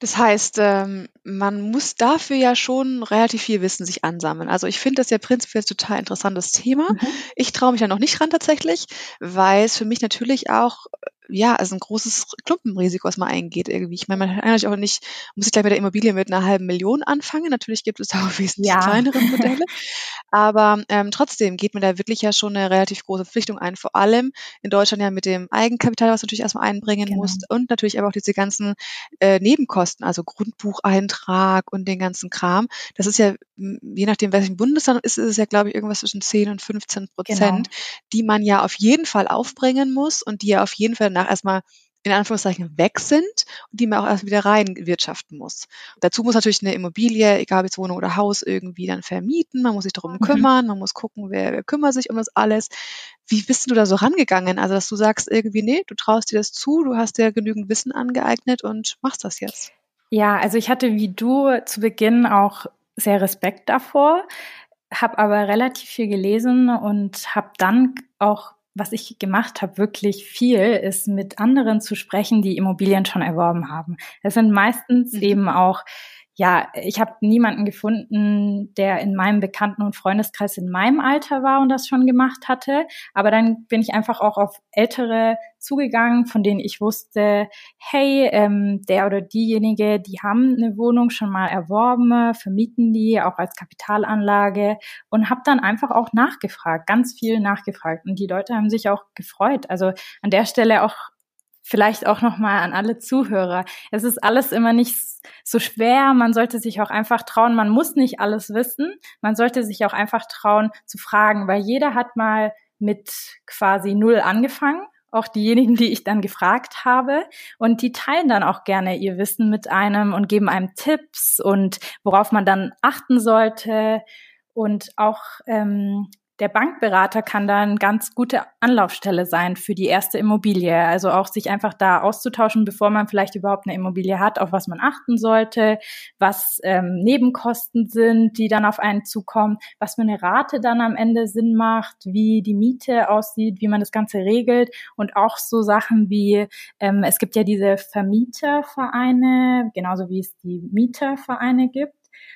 Das heißt, ähm, man muss dafür ja schon relativ viel Wissen sich ansammeln. Also ich finde das ja prinzipiell total interessantes Thema. Mhm. Ich traue mich da noch nicht ran tatsächlich, weil es für mich natürlich auch ja, also ein großes Klumpenrisiko, was man eingeht irgendwie. Ich meine, man kann natürlich auch nicht, muss ich gleich mit der Immobilie mit einer halben Million anfangen. Natürlich gibt es da auch wesentlich ja. kleinere Modelle. Aber ähm, trotzdem geht man da wirklich ja schon eine relativ große Verpflichtung ein. Vor allem in Deutschland ja mit dem Eigenkapital, was du natürlich erstmal einbringen genau. musst. Und natürlich aber auch diese ganzen äh, Nebenkosten, also Grundbucheintrag und den ganzen Kram. Das ist ja, je nachdem, welchen Bundesland ist, ist es ja, glaube ich, irgendwas zwischen 10 und 15 Prozent, genau. die man ja auf jeden Fall aufbringen muss und die ja auf jeden Fall danach erstmal in Anführungszeichen weg sind und die man auch erst wieder reinwirtschaften muss. Dazu muss natürlich eine Immobilie, egal ob jetzt Wohnung oder Haus, irgendwie dann vermieten. Man muss sich darum mhm. kümmern, man muss gucken, wer, wer kümmert sich um das alles. Wie bist du da so rangegangen? Also, dass du sagst irgendwie, nee, du traust dir das zu, du hast dir genügend Wissen angeeignet und machst das jetzt. Ja, also ich hatte wie du zu Beginn auch sehr Respekt davor, habe aber relativ viel gelesen und habe dann auch was ich gemacht habe, wirklich viel, ist mit anderen zu sprechen, die Immobilien schon erworben haben. Es sind meistens mhm. eben auch ja, ich habe niemanden gefunden, der in meinem Bekannten- und Freundeskreis in meinem Alter war und das schon gemacht hatte. Aber dann bin ich einfach auch auf Ältere zugegangen, von denen ich wusste, hey, ähm, der oder diejenige, die haben eine Wohnung schon mal erworben, vermieten die auch als Kapitalanlage und habe dann einfach auch nachgefragt, ganz viel nachgefragt. Und die Leute haben sich auch gefreut. Also an der Stelle auch vielleicht auch nochmal an alle Zuhörer. Es ist alles immer nicht so schwer. Man sollte sich auch einfach trauen. Man muss nicht alles wissen. Man sollte sich auch einfach trauen zu fragen, weil jeder hat mal mit quasi null angefangen. Auch diejenigen, die ich dann gefragt habe. Und die teilen dann auch gerne ihr Wissen mit einem und geben einem Tipps und worauf man dann achten sollte. Und auch ähm, der Bankberater kann da eine ganz gute Anlaufstelle sein für die erste Immobilie. Also auch sich einfach da auszutauschen, bevor man vielleicht überhaupt eine Immobilie hat, auf was man achten sollte, was ähm, Nebenkosten sind, die dann auf einen zukommen, was für eine Rate dann am Ende Sinn macht, wie die Miete aussieht, wie man das Ganze regelt und auch so Sachen wie, ähm, es gibt ja diese Vermietervereine, genauso wie es die Mietervereine gibt.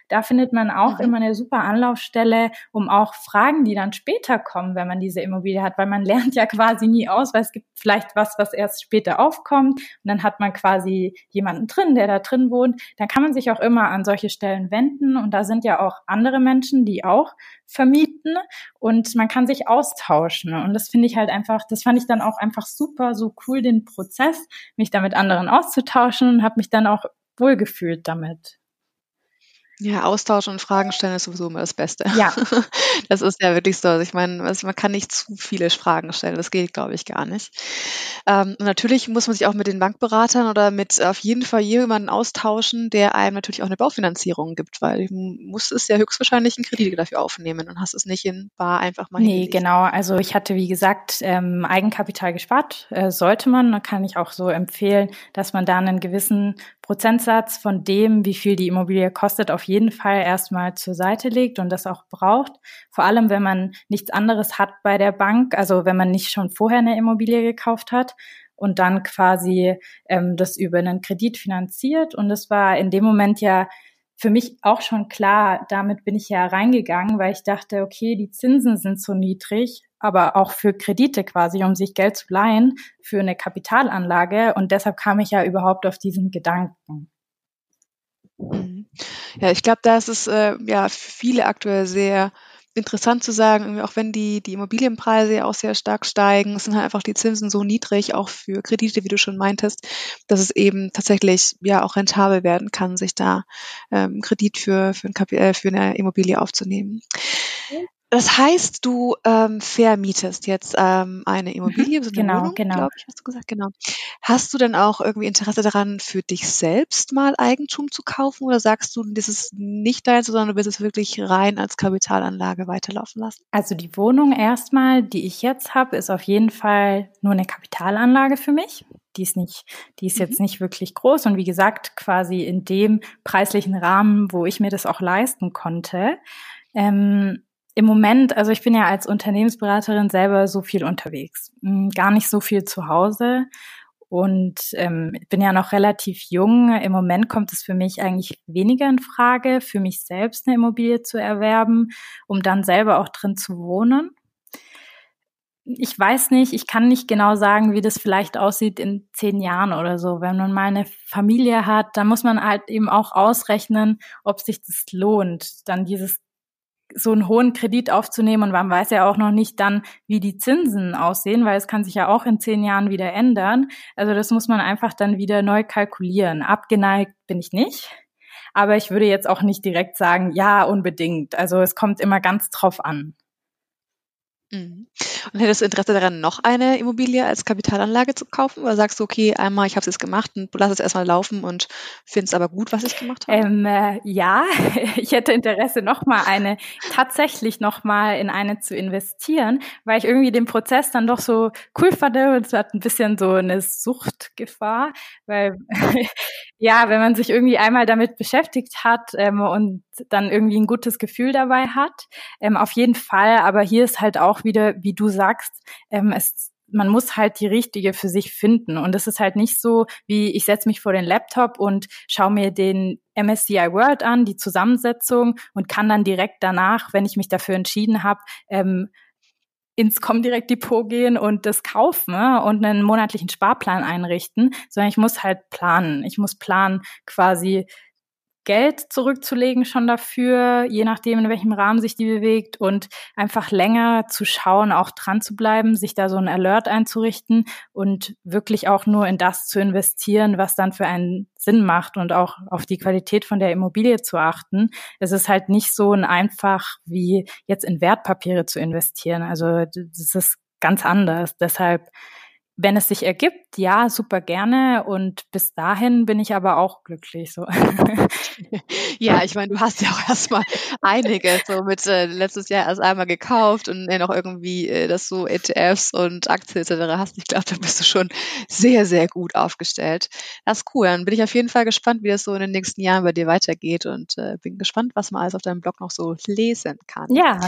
Da findet man auch mhm. immer eine super Anlaufstelle, um auch Fragen, die dann später kommen, wenn man diese Immobilie hat, weil man lernt ja quasi nie aus, weil es gibt vielleicht was, was erst später aufkommt und dann hat man quasi jemanden drin, der da drin wohnt. Dann kann man sich auch immer an solche Stellen wenden und da sind ja auch andere Menschen, die auch vermieten und man kann sich austauschen und das finde ich halt einfach, das fand ich dann auch einfach super, so cool, den Prozess, mich da mit anderen auszutauschen und habe mich dann auch wohlgefühlt damit. Ja, Austausch und Fragen stellen ist sowieso immer das Beste. Ja. Das ist ja wirklich so. Also ich meine, also man kann nicht zu viele Fragen stellen. Das geht, glaube ich, gar nicht. Ähm, natürlich muss man sich auch mit den Bankberatern oder mit auf jeden Fall jemanden austauschen, der einem natürlich auch eine Baufinanzierung gibt, weil du musst es ja höchstwahrscheinlich einen Kredit dafür aufnehmen und hast es nicht in bar einfach mal Nee, hingelegt. genau. Also ich hatte, wie gesagt, ähm, Eigenkapital gespart. Äh, sollte man. Da kann ich auch so empfehlen, dass man da einen gewissen Prozentsatz von dem, wie viel die Immobilie kostet, auf jeden Fall erstmal zur Seite legt und das auch braucht. Vor allem, wenn man nichts anderes hat bei der Bank, also wenn man nicht schon vorher eine Immobilie gekauft hat und dann quasi ähm, das über einen Kredit finanziert. Und das war in dem Moment ja für mich auch schon klar, damit bin ich ja reingegangen, weil ich dachte, okay, die Zinsen sind so niedrig, aber auch für Kredite quasi, um sich Geld zu leihen für eine Kapitalanlage. Und deshalb kam ich ja überhaupt auf diesen Gedanken. Mhm. Ja, ich glaube, da ist es äh, ja für viele aktuell sehr interessant zu sagen, auch wenn die, die Immobilienpreise ja auch sehr stark steigen, sind halt einfach die Zinsen so niedrig, auch für Kredite, wie du schon meintest, dass es eben tatsächlich ja auch rentabel werden kann, sich da ähm, Kredit für, für, ein äh, für eine Immobilie aufzunehmen. Das heißt, du ähm, vermietest jetzt ähm, eine Immobilie, so eine genau, Wohnung, genau. glaube ich, hast du gesagt, genau. Hast du denn auch irgendwie Interesse daran, für dich selbst mal Eigentum zu kaufen oder sagst du, das ist nicht deins, sondern du willst es wirklich rein als Kapitalanlage weiterlaufen lassen? Also die Wohnung erstmal, die ich jetzt habe, ist auf jeden Fall nur eine Kapitalanlage für mich. Die ist nicht, die ist mhm. jetzt nicht wirklich groß und wie gesagt, quasi in dem preislichen Rahmen, wo ich mir das auch leisten konnte. Ähm, im Moment, also ich bin ja als Unternehmensberaterin selber so viel unterwegs, hm, gar nicht so viel zu Hause und ähm, bin ja noch relativ jung. Im Moment kommt es für mich eigentlich weniger in Frage, für mich selbst eine Immobilie zu erwerben, um dann selber auch drin zu wohnen. Ich weiß nicht, ich kann nicht genau sagen, wie das vielleicht aussieht in zehn Jahren oder so. Wenn man mal eine Familie hat, dann muss man halt eben auch ausrechnen, ob sich das lohnt, dann dieses so einen hohen Kredit aufzunehmen und man weiß ja auch noch nicht dann, wie die Zinsen aussehen, weil es kann sich ja auch in zehn Jahren wieder ändern. Also das muss man einfach dann wieder neu kalkulieren. Abgeneigt bin ich nicht. Aber ich würde jetzt auch nicht direkt sagen, ja, unbedingt. Also es kommt immer ganz drauf an. Mhm. Und hättest du Interesse daran, noch eine Immobilie als Kapitalanlage zu kaufen? Oder sagst du, okay, einmal, ich habe es jetzt gemacht und lass es erstmal laufen und findest aber gut, was ich gemacht habe? Ähm, äh, ja, ich hätte Interesse, nochmal eine, tatsächlich nochmal in eine zu investieren, weil ich irgendwie den Prozess dann doch so cool fand und es hat ein bisschen so eine Suchtgefahr, weil ja, wenn man sich irgendwie einmal damit beschäftigt hat ähm, und dann irgendwie ein gutes Gefühl dabei hat, ähm, auf jeden Fall, aber hier ist halt auch wieder, wie du sagst, ähm, es man muss halt die richtige für sich finden. Und es ist halt nicht so, wie ich setze mich vor den Laptop und schaue mir den MSCI World an, die Zusammensetzung und kann dann direkt danach, wenn ich mich dafür entschieden habe, ähm, ins Comdirect Depot gehen und das kaufen ne, und einen monatlichen Sparplan einrichten, sondern ich muss halt planen. Ich muss planen quasi, Geld zurückzulegen schon dafür, je nachdem, in welchem Rahmen sich die bewegt und einfach länger zu schauen, auch dran zu bleiben, sich da so ein Alert einzurichten und wirklich auch nur in das zu investieren, was dann für einen Sinn macht und auch auf die Qualität von der Immobilie zu achten. Es ist halt nicht so ein einfach wie jetzt in Wertpapiere zu investieren. Also das ist ganz anders. Deshalb wenn es sich ergibt, gibt, ja, super gerne. Und bis dahin bin ich aber auch glücklich. So. ja, ich meine, du hast ja auch erstmal einige so mit äh, letztes Jahr erst einmal gekauft und äh, noch irgendwie äh, das so ETFs und Aktien etc. hast. Ich glaube, da bist du schon sehr, sehr gut aufgestellt. Das ist cool. Dann bin ich auf jeden Fall gespannt, wie das so in den nächsten Jahren bei dir weitergeht und äh, bin gespannt, was man alles auf deinem Blog noch so lesen kann. Ja.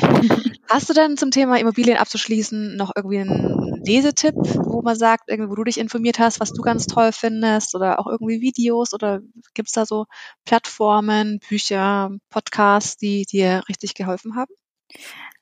Hast du denn zum Thema Immobilien abzuschließen noch irgendwie einen Lesetipp, wo man sagt, irgendwie, wo du dich informiert hast, was du ganz toll findest oder auch irgendwie Videos oder gibt es da so Plattformen, Bücher, Podcasts, die dir richtig geholfen haben?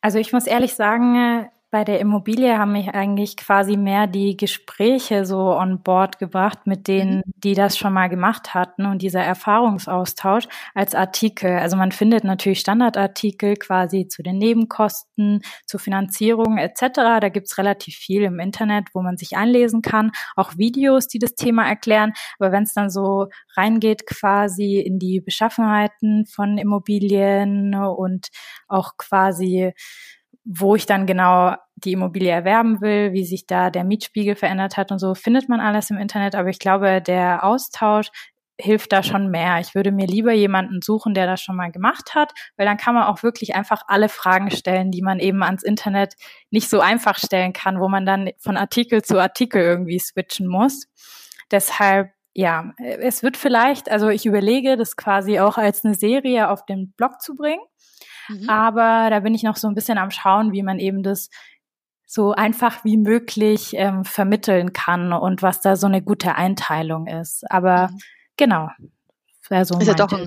Also ich muss ehrlich sagen, bei der Immobilie haben mich eigentlich quasi mehr die Gespräche so on board gebracht mit denen, mhm. die das schon mal gemacht hatten und dieser Erfahrungsaustausch als Artikel. Also man findet natürlich Standardartikel quasi zu den Nebenkosten, zur Finanzierung etc. Da gibt's relativ viel im Internet, wo man sich einlesen kann, auch Videos, die das Thema erklären. Aber wenn es dann so reingeht quasi in die Beschaffenheiten von Immobilien und auch quasi wo ich dann genau die Immobilie erwerben will, wie sich da der Mietspiegel verändert hat und so, findet man alles im Internet. Aber ich glaube, der Austausch hilft da schon mehr. Ich würde mir lieber jemanden suchen, der das schon mal gemacht hat, weil dann kann man auch wirklich einfach alle Fragen stellen, die man eben ans Internet nicht so einfach stellen kann, wo man dann von Artikel zu Artikel irgendwie switchen muss. Deshalb ja, es wird vielleicht, also ich überlege, das quasi auch als eine Serie auf den Blog zu bringen. Mhm. Aber da bin ich noch so ein bisschen am Schauen, wie man eben das so einfach wie möglich ähm, vermitteln kann und was da so eine gute Einteilung ist. Aber mhm. genau. So ist, ja doch ein,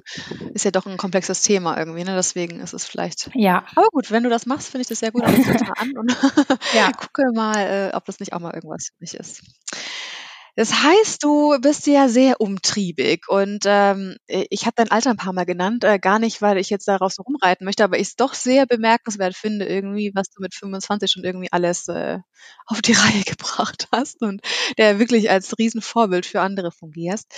ist ja doch ein komplexes Thema irgendwie, ne? Deswegen ist es vielleicht. Ja. Aber gut, wenn du das machst, finde ich das sehr gut. Ich mal an und ja. gucke mal, äh, ob das nicht auch mal irgendwas für mich ist. Das heißt, du bist ja sehr umtriebig und ähm, ich habe dein Alter ein paar Mal genannt, äh, gar nicht, weil ich jetzt darauf so rumreiten möchte, aber ich es doch sehr bemerkenswert finde, irgendwie, was du mit 25 schon irgendwie alles äh, auf die Reihe gebracht hast und der wirklich als Riesenvorbild für andere fungierst.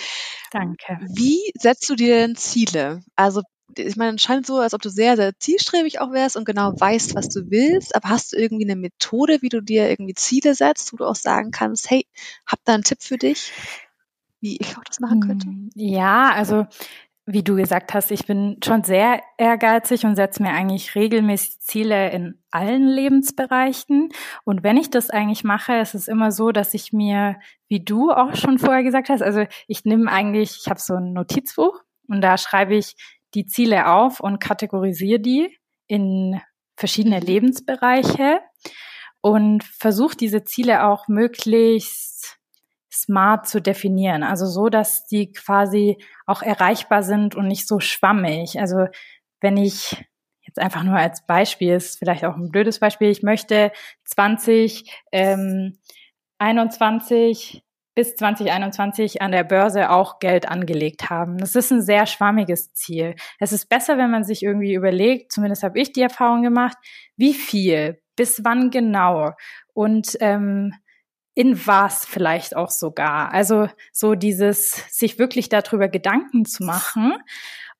Danke. Wie setzt du dir denn Ziele? Also ich meine, es scheint so, als ob du sehr, sehr zielstrebig auch wärst und genau weißt, was du willst, aber hast du irgendwie eine Methode, wie du dir irgendwie Ziele setzt, wo du auch sagen kannst, hey, hab da einen Tipp für dich, wie ich auch das machen könnte? Hm, ja, also wie du gesagt hast, ich bin schon sehr ehrgeizig und setze mir eigentlich regelmäßig Ziele in allen Lebensbereichen. Und wenn ich das eigentlich mache, ist es immer so, dass ich mir, wie du auch schon vorher gesagt hast, also ich nehme eigentlich, ich habe so ein Notizbuch und da schreibe ich die Ziele auf und kategorisiere die in verschiedene mhm. Lebensbereiche und versuche diese Ziele auch möglichst smart zu definieren. Also so, dass die quasi auch erreichbar sind und nicht so schwammig. Also wenn ich jetzt einfach nur als Beispiel, ist vielleicht auch ein blödes Beispiel, ich möchte 20, ähm, 21 bis 2021 an der Börse auch Geld angelegt haben. Das ist ein sehr schwammiges Ziel. Es ist besser, wenn man sich irgendwie überlegt, zumindest habe ich die Erfahrung gemacht, wie viel, bis wann genau und ähm, in was vielleicht auch sogar. Also so dieses, sich wirklich darüber Gedanken zu machen.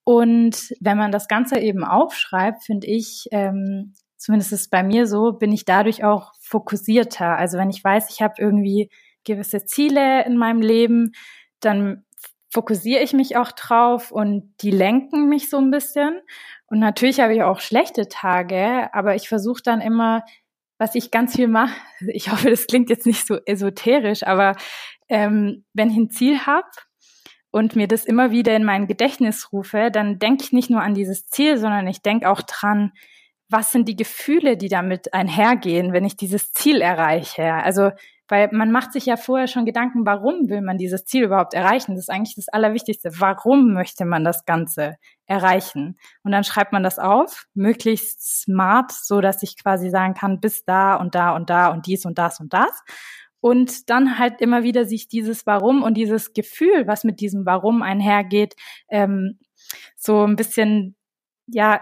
Und wenn man das Ganze eben aufschreibt, finde ich, ähm, zumindest ist es bei mir so, bin ich dadurch auch fokussierter. Also wenn ich weiß, ich habe irgendwie gewisse Ziele in meinem Leben, dann fokussiere ich mich auch drauf und die lenken mich so ein bisschen. Und natürlich habe ich auch schlechte Tage, aber ich versuche dann immer, was ich ganz viel mache, ich hoffe, das klingt jetzt nicht so esoterisch, aber ähm, wenn ich ein Ziel habe und mir das immer wieder in mein Gedächtnis rufe, dann denke ich nicht nur an dieses Ziel, sondern ich denke auch dran, was sind die Gefühle, die damit einhergehen, wenn ich dieses Ziel erreiche. Also weil man macht sich ja vorher schon Gedanken, warum will man dieses Ziel überhaupt erreichen? Das ist eigentlich das Allerwichtigste. Warum möchte man das Ganze erreichen? Und dann schreibt man das auf, möglichst smart, so dass ich quasi sagen kann, bis da und da und da und dies und das und das. Und dann halt immer wieder sich dieses Warum und dieses Gefühl, was mit diesem Warum einhergeht, ähm, so ein bisschen, ja,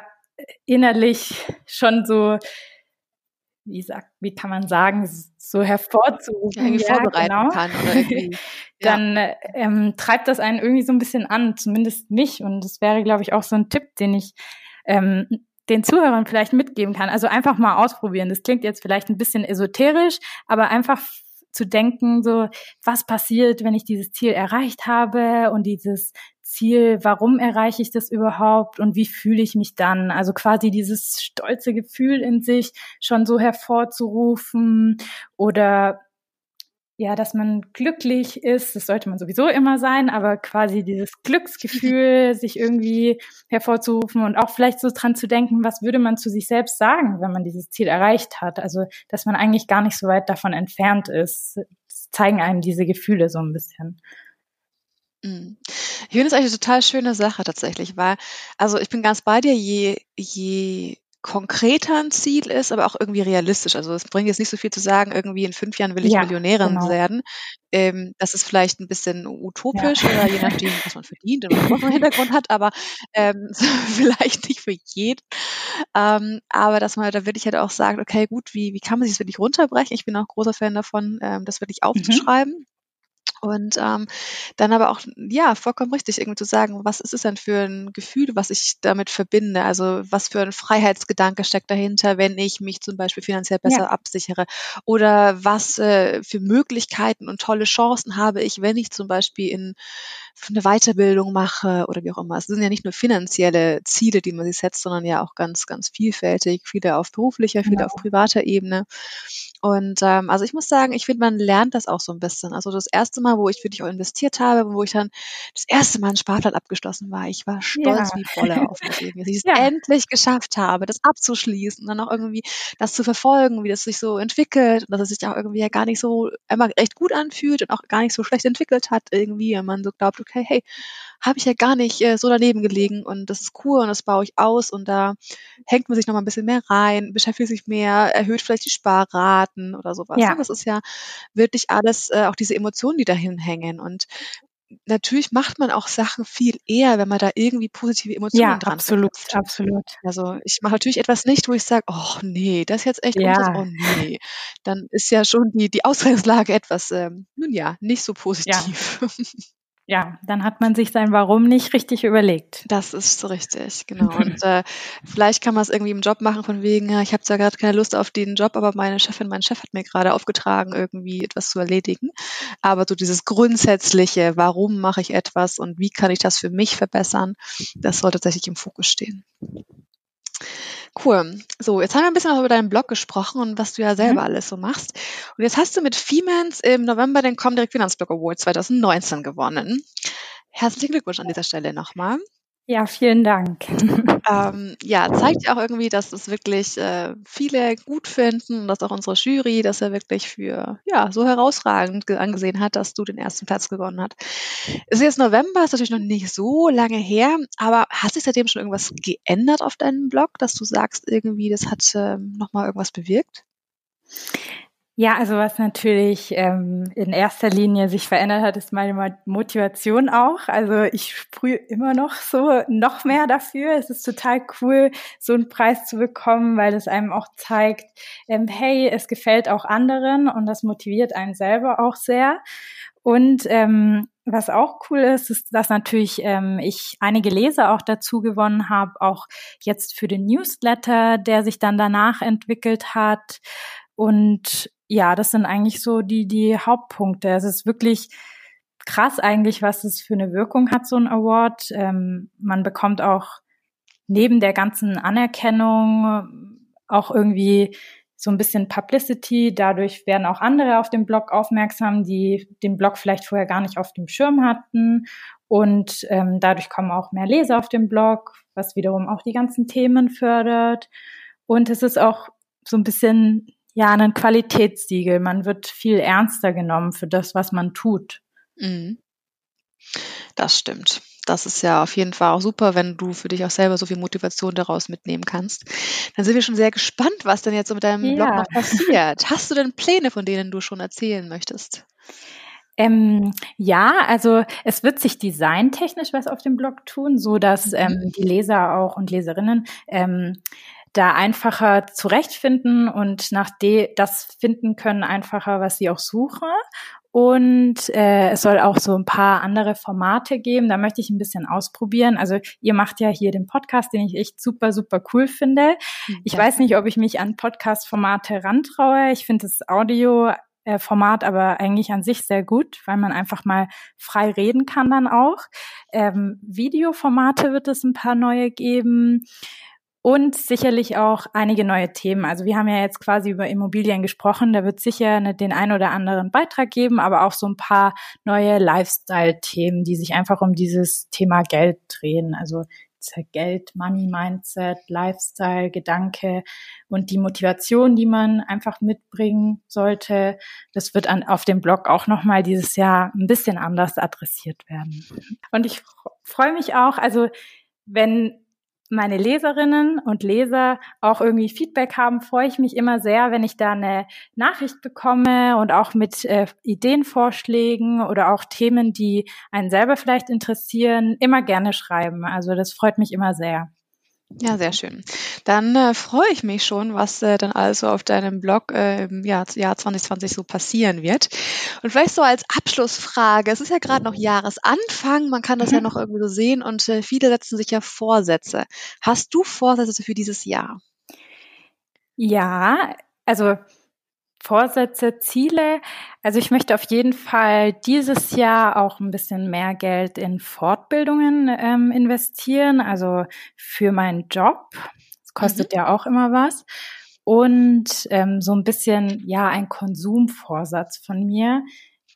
innerlich schon so wie sagt, wie kann man sagen, so hervorzurufen, ja, vorbereiten genau. kann ja. dann ähm, treibt das einen irgendwie so ein bisschen an, zumindest mich. Und das wäre, glaube ich, auch so ein Tipp, den ich ähm, den Zuhörern vielleicht mitgeben kann. Also einfach mal ausprobieren. Das klingt jetzt vielleicht ein bisschen esoterisch, aber einfach zu denken, so, was passiert, wenn ich dieses Ziel erreicht habe und dieses Ziel, warum erreiche ich das überhaupt und wie fühle ich mich dann? Also quasi dieses stolze Gefühl in sich schon so hervorzurufen oder ja, dass man glücklich ist, das sollte man sowieso immer sein, aber quasi dieses Glücksgefühl, sich irgendwie hervorzurufen und auch vielleicht so dran zu denken, was würde man zu sich selbst sagen, wenn man dieses Ziel erreicht hat? Also, dass man eigentlich gar nicht so weit davon entfernt ist, das zeigen einem diese Gefühle so ein bisschen. Mhm. Ich finde es eigentlich eine total schöne Sache tatsächlich, weil, also ich bin ganz bei dir, je, je konkreter ein Ziel ist, aber auch irgendwie realistisch. Also es bringt jetzt nicht so viel zu sagen, irgendwie in fünf Jahren will ich ja, Millionärin genau. werden. Ähm, das ist vielleicht ein bisschen utopisch ja. oder je nachdem, was man verdient und was man im Hintergrund hat, aber ähm, vielleicht nicht für jeden. Ähm, aber dass man da wirklich halt auch sagt, okay, gut, wie, wie kann man sich das wirklich runterbrechen? Ich bin auch großer Fan davon, ähm, das wirklich mhm. aufzuschreiben. Mhm. Und ähm, dann aber auch, ja, vollkommen richtig, irgendwie zu sagen, was ist es denn für ein Gefühl, was ich damit verbinde? Also was für ein Freiheitsgedanke steckt dahinter, wenn ich mich zum Beispiel finanziell besser ja. absichere? Oder was äh, für Möglichkeiten und tolle Chancen habe ich, wenn ich zum Beispiel in eine Weiterbildung mache oder wie auch immer. Es sind ja nicht nur finanzielle Ziele, die man sich setzt, sondern ja auch ganz, ganz vielfältig, viele auf beruflicher, viele genau. auf privater Ebene. Und ähm, also ich muss sagen, ich finde, man lernt das auch so ein bisschen. Also das erste Mal, wo ich wirklich auch investiert habe, wo ich dann das erste Mal einen Sparplan abgeschlossen war, ich war stolz ja. wie Bolle auf mich dass ich es ja. endlich geschafft habe, das abzuschließen und dann auch irgendwie das zu verfolgen, wie das sich so entwickelt und dass es sich auch irgendwie ja gar nicht so einmal recht gut anfühlt und auch gar nicht so schlecht entwickelt hat irgendwie, wenn man so glaubt, okay, hey, habe ich ja gar nicht äh, so daneben gelegen und das ist cool und das baue ich aus und da hängt man sich noch mal ein bisschen mehr rein, beschäftigt sich mehr, erhöht vielleicht die Sparraten oder sowas. Ja. Das ist ja wirklich alles, äh, auch diese Emotionen, die dahin hängen und natürlich macht man auch Sachen viel eher, wenn man da irgendwie positive Emotionen ja, dran absolut, verknüpft. absolut. Also ich mache natürlich etwas nicht, wo ich sage, oh nee, das ist jetzt echt ja. Unter, oh nee. Dann ist ja schon die, die Ausgangslage etwas, ähm, nun ja, nicht so positiv. Ja. ja, dann hat man sich sein Warum nicht richtig überlegt. Das ist richtig, genau. Und äh, vielleicht kann man es irgendwie im Job machen, von wegen, ja, ich habe zwar gerade keine Lust auf den Job, aber meine Chefin, mein Chef hat mir gerade aufgetragen, irgendwie etwas zu erledigen. Aber so dieses grundsätzliche, warum mache ich etwas und wie kann ich das für mich verbessern, das soll tatsächlich im Fokus stehen. Cool. So, jetzt haben wir ein bisschen auch über deinen Blog gesprochen und was du ja selber mhm. alles so machst. Und jetzt hast du mit Femans im November den Comdirect Finanzblog Award 2019 gewonnen. Herzlichen Glückwunsch an dieser Stelle nochmal. Ja, vielen Dank. Ähm, ja, zeigt ja auch irgendwie, dass es wirklich äh, viele gut finden und dass auch unsere Jury das ja wirklich für ja so herausragend angesehen hat, dass du den ersten Platz gewonnen hast. Es ist jetzt November, ist natürlich noch nicht so lange her, aber hat sich seitdem schon irgendwas geändert auf deinem Blog, dass du sagst, irgendwie, das hat äh, nochmal irgendwas bewirkt? Ja, also was natürlich ähm, in erster Linie sich verändert hat, ist meine Motivation auch. Also ich sprühe immer noch so noch mehr dafür. Es ist total cool, so einen Preis zu bekommen, weil es einem auch zeigt, ähm, hey, es gefällt auch anderen und das motiviert einen selber auch sehr. Und ähm, was auch cool ist, ist, dass natürlich ähm, ich einige Leser auch dazu gewonnen habe, auch jetzt für den Newsletter, der sich dann danach entwickelt hat. Und ja, das sind eigentlich so die, die Hauptpunkte. Es ist wirklich krass eigentlich, was es für eine Wirkung hat, so ein Award. Ähm, man bekommt auch neben der ganzen Anerkennung auch irgendwie so ein bisschen Publicity. Dadurch werden auch andere auf den Blog aufmerksam, die den Blog vielleicht vorher gar nicht auf dem Schirm hatten. Und ähm, dadurch kommen auch mehr Leser auf den Blog, was wiederum auch die ganzen Themen fördert. Und es ist auch so ein bisschen ja, ein Qualitätssiegel. Man wird viel ernster genommen für das, was man tut. Mhm. Das stimmt. Das ist ja auf jeden Fall auch super, wenn du für dich auch selber so viel Motivation daraus mitnehmen kannst. Dann sind wir schon sehr gespannt, was denn jetzt so mit deinem ja. Blog noch passiert. Hast du denn Pläne, von denen du schon erzählen möchtest? Ähm, ja, also es wird sich designtechnisch was auf dem Blog tun, so dass mhm. ähm, die Leser auch und Leserinnen ähm, da einfacher zurechtfinden und nach de das finden können einfacher, was sie auch suchen. Und äh, es soll auch so ein paar andere Formate geben. Da möchte ich ein bisschen ausprobieren. Also ihr macht ja hier den Podcast, den ich echt super, super cool finde. Ich ja. weiß nicht, ob ich mich an Podcast-Formate rantraue. Ich finde das Audio Format aber eigentlich an sich sehr gut, weil man einfach mal frei reden kann dann auch. Ähm, Videoformate wird es ein paar neue geben und sicherlich auch einige neue Themen. Also wir haben ja jetzt quasi über Immobilien gesprochen. Da wird sicher ne, den ein oder anderen Beitrag geben, aber auch so ein paar neue Lifestyle-Themen, die sich einfach um dieses Thema Geld drehen. Also Geld, Money Mindset, Lifestyle, Gedanke und die Motivation, die man einfach mitbringen sollte. Das wird an, auf dem Blog auch nochmal dieses Jahr ein bisschen anders adressiert werden. Und ich freue mich auch, also wenn meine Leserinnen und Leser auch irgendwie Feedback haben, freue ich mich immer sehr, wenn ich da eine Nachricht bekomme und auch mit äh, Ideenvorschlägen oder auch Themen, die einen selber vielleicht interessieren, immer gerne schreiben. Also das freut mich immer sehr. Ja, sehr schön. Dann äh, freue ich mich schon, was äh, dann also auf deinem Blog äh, im Jahr, Jahr 2020 so passieren wird. Und vielleicht so als Abschlussfrage, es ist ja gerade noch Jahresanfang, man kann das mhm. ja noch irgendwie so sehen und äh, viele setzen sich ja Vorsätze. Hast du Vorsätze für dieses Jahr? Ja, also Vorsätze, Ziele. Also ich möchte auf jeden Fall dieses Jahr auch ein bisschen mehr Geld in Fortbildungen ähm, investieren, also für meinen Job. Das kostet mhm. ja auch immer was. Und ähm, so ein bisschen, ja, ein Konsumvorsatz von mir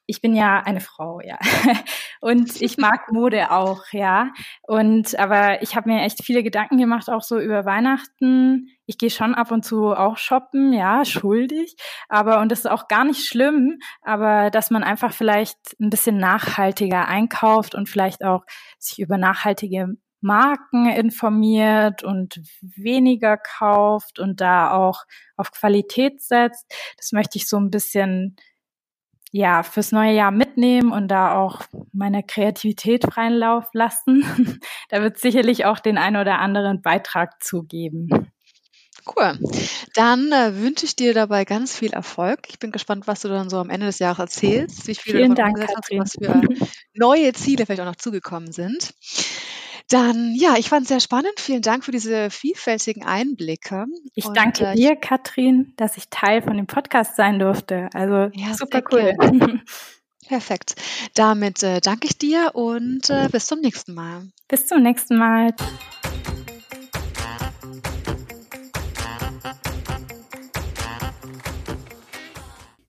ich bin ja eine Frau, ja. Und ich mag Mode auch, ja. Und aber ich habe mir echt viele Gedanken gemacht, auch so über Weihnachten. Ich gehe schon ab und zu auch shoppen, ja, schuldig. Aber, und das ist auch gar nicht schlimm, aber dass man einfach vielleicht ein bisschen nachhaltiger einkauft und vielleicht auch sich über nachhaltige Marken informiert und weniger kauft und da auch auf Qualität setzt. Das möchte ich so ein bisschen ja, fürs neue Jahr mitnehmen und da auch meine Kreativität freien Lauf lassen. da wird sicherlich auch den ein oder anderen Beitrag zugeben. Cool. Dann äh, wünsche ich dir dabei ganz viel Erfolg. Ich bin gespannt, was du dann so am Ende des Jahres erzählst, wie viele Vielen Dank, hast, was für neue Ziele vielleicht auch noch zugekommen sind. Dann, ja, ich fand es sehr spannend. Vielen Dank für diese vielfältigen Einblicke. Ich Und, danke äh, dir, Katrin, dass ich Teil von dem Podcast sein durfte. Also ja, super cool. Perfekt. Damit äh, danke ich dir und äh, bis zum nächsten Mal. Bis zum nächsten Mal.